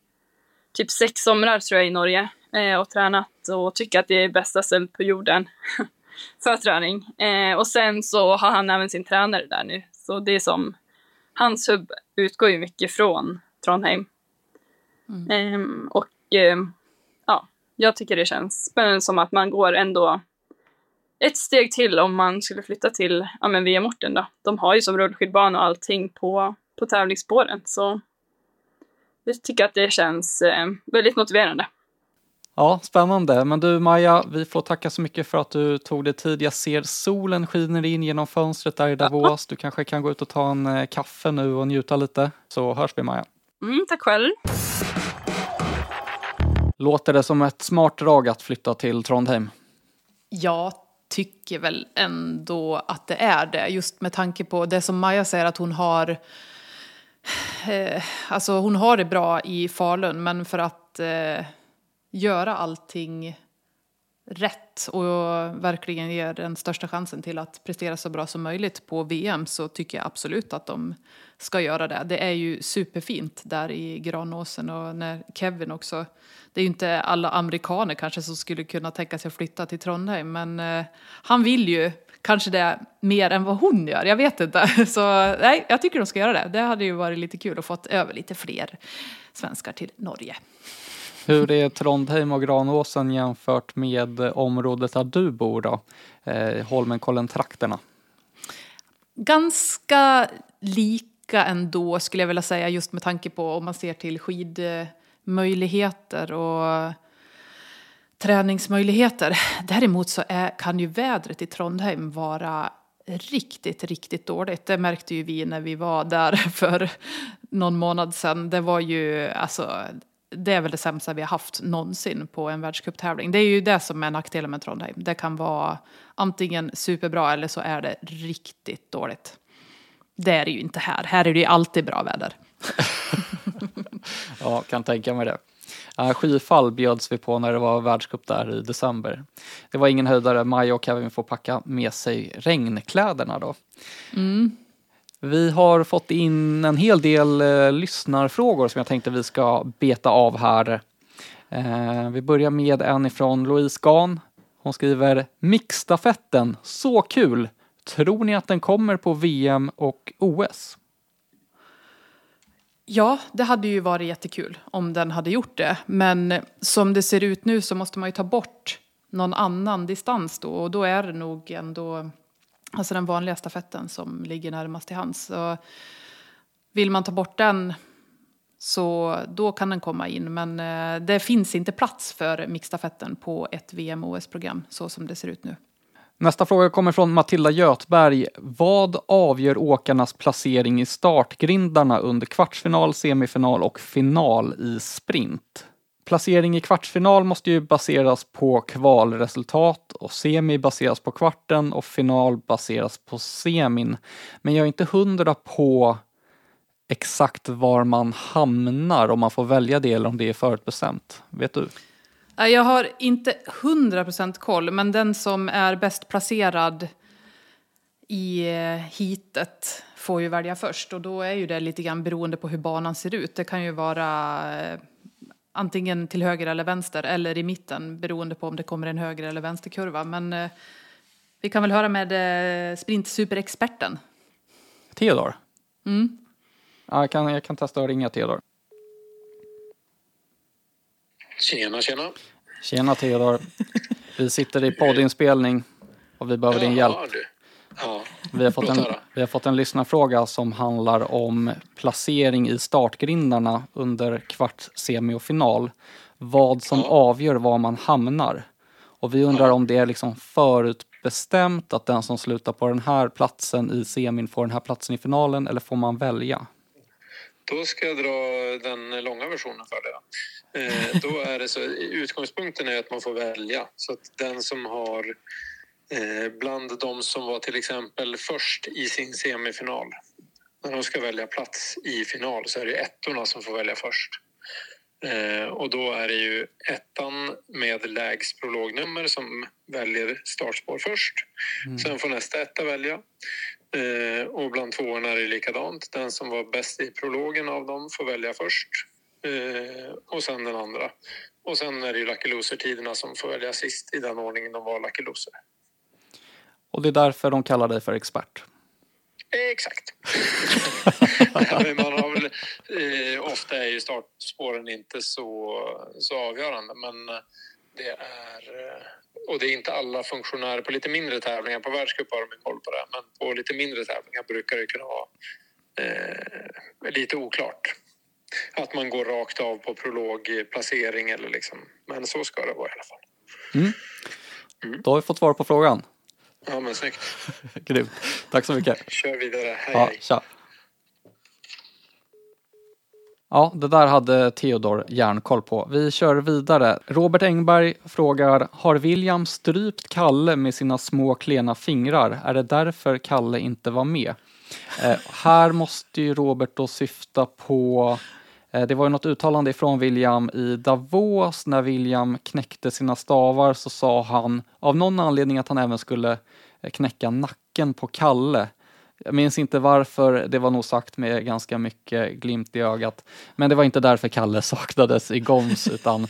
typ sex somrar tror jag i Norge eh, och tränat och tycker att det är bästa stället på jorden (laughs) för träning. Eh, och sen så har han även sin tränare där nu. Så det är som, hans hubb utgår ju mycket från Trondheim. Ehm, och ehm, ja, jag tycker det känns spännande som att man går ändå ett steg till om man skulle flytta till ja, men VM-orten då. De har ju som rullskidbana och allting på, på tävlingsspåren så jag tycker att det känns eh, väldigt motiverande. Ja, spännande. Men du Maja, vi får tacka så mycket för att du tog dig tid. Jag ser solen skiner in genom fönstret där i Davos. Du kanske kan gå ut och ta en eh, kaffe nu och njuta lite. Så hörs vi Maja. Mm, tack själv. Låter det som ett smart drag att flytta till Trondheim? Jag tycker väl ändå att det är det. Just med tanke på det som Maja säger att hon har Eh, alltså hon har det bra i Falun men för att eh, göra allting rätt och verkligen ger den största chansen till att prestera så bra som möjligt på VM så tycker jag absolut att de ska göra det. Det är ju superfint där i Granåsen och när Kevin också, det är ju inte alla amerikaner kanske som skulle kunna tänka sig att flytta till Trondheim men eh, han vill ju kanske det mer än vad hon gör, jag vet inte. (laughs) Så nej, jag tycker de ska göra det. Det hade ju varit lite kul att få över lite fler svenskar till Norge. Hur är Trondheim och Granåsen jämfört med området där du bor då? Eh, Holmenkollen-trakterna. Ganska lika ändå skulle jag vilja säga just med tanke på om man ser till skidmöjligheter och träningsmöjligheter. Däremot så är, kan ju vädret i Trondheim vara riktigt, riktigt dåligt. Det märkte ju vi när vi var där (laughs) för någon månad sedan. Det var ju, alltså, det är väl det sämsta vi har haft någonsin på en världscuptävling. Det är ju det som är nackdelen med Trondheim. Det kan vara antingen superbra eller så är det riktigt dåligt. Det är det ju inte här. Här är det ju alltid bra väder. (laughs) ja, kan tänka mig det. Skifall bjöds vi på när det var världscup där i december. Det var ingen höjdare. Maja och Kevin får packa med sig regnkläderna då. Mm. Vi har fått in en hel del eh, lyssnarfrågor som jag tänkte vi ska beta av här. Eh, vi börjar med en ifrån Louise Gahn. Hon skriver Mixstafetten, så kul! Tror ni att den kommer på VM och OS? Ja, det hade ju varit jättekul om den hade gjort det. Men som det ser ut nu så måste man ju ta bort någon annan distans då. Och då är det nog ändå alltså den vanliga stafetten som ligger närmast till hands. Så vill man ta bort den så då kan den komma in. Men eh, det finns inte plats för mixstafetten på ett VM-OS-program så som det ser ut nu. Nästa fråga kommer från Matilda Götberg. Vad avgör åkarnas placering i startgrindarna under kvartsfinal, semifinal och final i sprint? Placering i kvartsfinal måste ju baseras på kvalresultat och semi baseras på kvarten och final baseras på semin. Men jag är inte hundra på exakt var man hamnar om man får välja det eller om det är förutbestämt. Vet du? Jag har inte 100% koll, men den som är bäst placerad i eh, hitet får ju välja först och då är ju det lite grann beroende på hur banan ser ut. Det kan ju vara eh, antingen till höger eller vänster eller i mitten beroende på om det kommer en höger eller vänsterkurva. Men eh, vi kan väl höra med sprintsuperexperten. Theodor? Mm. Ja, jag, kan, jag kan testa att ringa Theodor. Tjena, tjena. Tjena Theodor. Vi sitter i poddinspelning och vi behöver din hjälp. Du. Ja, vi, har fått en, vi har fått en lyssnarfråga som handlar om placering i startgrindarna under kvart, semi och final. Vad som ja. avgör var man hamnar. Och vi undrar ja. om det är liksom förutbestämt att den som slutar på den här platsen i semin får den här platsen i finalen eller får man välja? Då ska jag dra den långa versionen för det. Eh, då är det så, utgångspunkten är att man får välja. Så att den som har bland de som var till exempel först i sin semifinal, när de ska välja plats i final så är det ettorna som får välja först. Eh, och då är det ju ettan med lägst prolognummer som väljer startspår först. Mm. Sen får nästa etta välja. Eh, och bland tvåorna är det likadant. Den som var bäst i prologen av dem får välja först. Eh, och sen den andra. Och sen är det ju Lucky Loser-tiderna som får välja sist i den ordningen de var Lucky Loser. Och det är därför de kallar dig för expert? Exakt. (laughs) man har väl, eh, ofta är ju startspåren inte så, så avgörande men det är eh, och det är inte alla funktionärer på lite mindre tävlingar. På världscup har de koll på det men på lite mindre tävlingar brukar det kunna vara eh, lite oklart att man går rakt av på prologplacering eller liksom. Men så ska det vara i alla fall. Mm. Mm. Då har vi fått svar på frågan. Ja men snyggt. (laughs) Grymt. Tack så mycket. Kör vidare. Hej ja, hej. Tja. Ja, det där hade Theodor järnkoll på. Vi kör vidare. Robert Engberg frågar, har William strypt Kalle med sina små klena fingrar? Är det därför Kalle inte var med? Eh, här måste ju Robert då syfta på Eh, det var ju något uttalande ifrån William i Davos när William knäckte sina stavar så sa han av någon anledning att han även skulle eh, knäcka nacken på Kalle. Jag minns inte varför, det var nog sagt med ganska mycket glimt i ögat. Men det var inte därför Kalle (laughs) saknades i Goms utan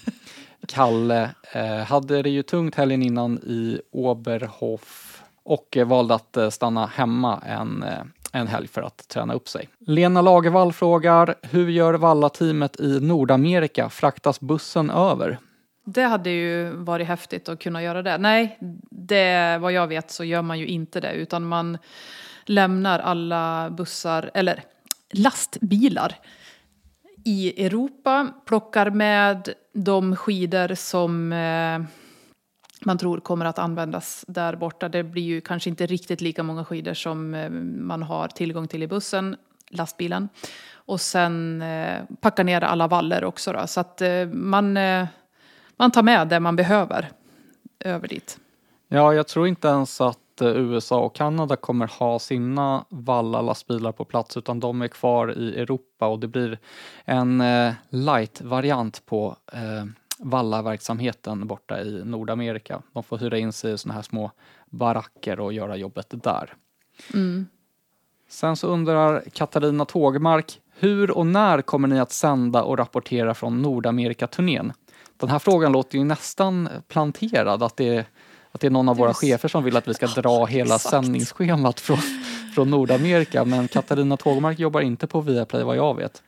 Kalle eh, hade det ju tungt helgen innan i Oberhof och eh, valde att stanna hemma en, en helg för att träna upp sig. Lena Lagervall frågar, hur gör Valla-teamet i Nordamerika? Fraktas bussen över? Det hade ju varit häftigt att kunna göra det. Nej, det, vad jag vet så gör man ju inte det utan man lämnar alla bussar, eller lastbilar i Europa, plockar med de skidor som eh, man tror kommer att användas där borta. Det blir ju kanske inte riktigt lika många skidor som eh, man har tillgång till i bussen, lastbilen. Och sen eh, packa ner alla valler också då, så att eh, man, eh, man tar med det man behöver över dit. Ja, jag tror inte ens att eh, USA och Kanada kommer ha sina valla lastbilar på plats utan de är kvar i Europa och det blir en eh, light-variant på eh, vallaverksamheten borta i Nordamerika. De får hyra in sig i såna här små baracker och göra jobbet där. Mm. Sen så undrar Katarina Tågmark, hur och när kommer ni att sända och rapportera från Nordamerika-turnén? Den här frågan låter ju nästan planterad, att det är, att det är någon av våra chefer som vill att vi ska dra hela exakt. sändningsschemat från, från Nordamerika, men Katarina Tågmark jobbar inte på Viaplay vad jag vet.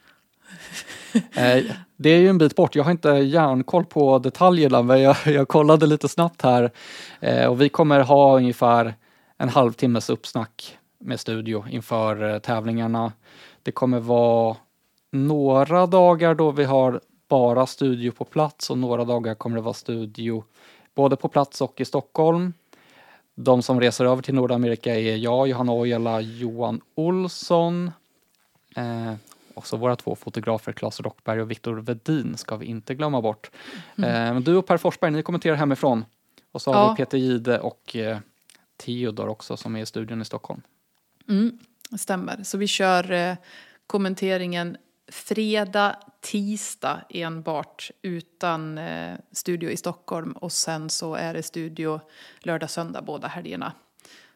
Eh, det är ju en bit bort, jag har inte järnkoll på detaljerna men jag, jag kollade lite snabbt här eh, och vi kommer ha ungefär en halvtimmes uppsnack med studio inför eh, tävlingarna. Det kommer vara några dagar då vi har bara studio på plats och några dagar kommer det vara studio både på plats och i Stockholm. De som reser över till Nordamerika är jag, Johanna Ojala, Johan Olsson. Eh, också våra två fotografer, Claes Rockberg och Viktor Vedin ska vi inte glömma bort. Mm. Eh, du och Per Forsberg, ni kommenterar hemifrån. Och så har Ja. vi Peter Gide och eh, Theodor också som är i studion i Stockholm. Mm, stämmer. Så vi kör eh, kommenteringen fredag, tisdag enbart utan eh, studio i Stockholm och sen så är det studio lördag, söndag båda helgerna.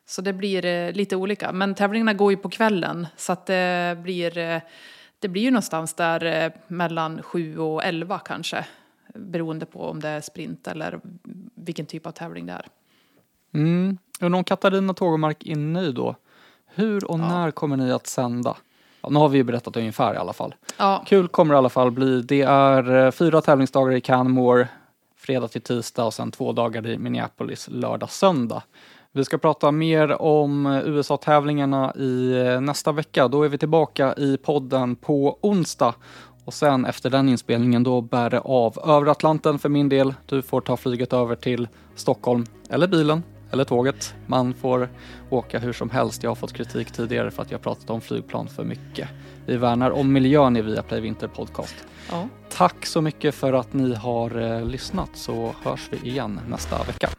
Så det blir eh, lite olika. Men tävlingarna går ju på kvällen så att det blir, eh, det blir ju någonstans där eh, mellan sju och elva kanske. Beroende på om det är sprint eller vilken typ av tävling det är. Mm. Undrar om Katarina Tågmark är nöjd då? Hur och när kommer ni att sända? Ja, nu har vi ju berättat ungefär i alla fall. Ja. Kul kommer det i alla fall bli. Det är eh, fyra tävlingsdagar i Canmore, fredag till tisdag och sen två dagar i Minneapolis, lördag, söndag. Vi ska prata mer om USA-tävlingarna i eh, nästa vecka. Då är vi tillbaka i podden på onsdag. Och sen efter den inspelningen då bär det av över Atlanten för min del. Du får ta flyget över till Stockholm, eller bilen, eller tåget. Man får åka hur som helst. Jag har fått kritik tidigare för att jag pratat om flygplan för mycket. Vi värnar om miljön i Viaplay Vinter Podcast. Ja. Tack så mycket för att ni har eh, lyssnat så hörs vi igen nästa vecka.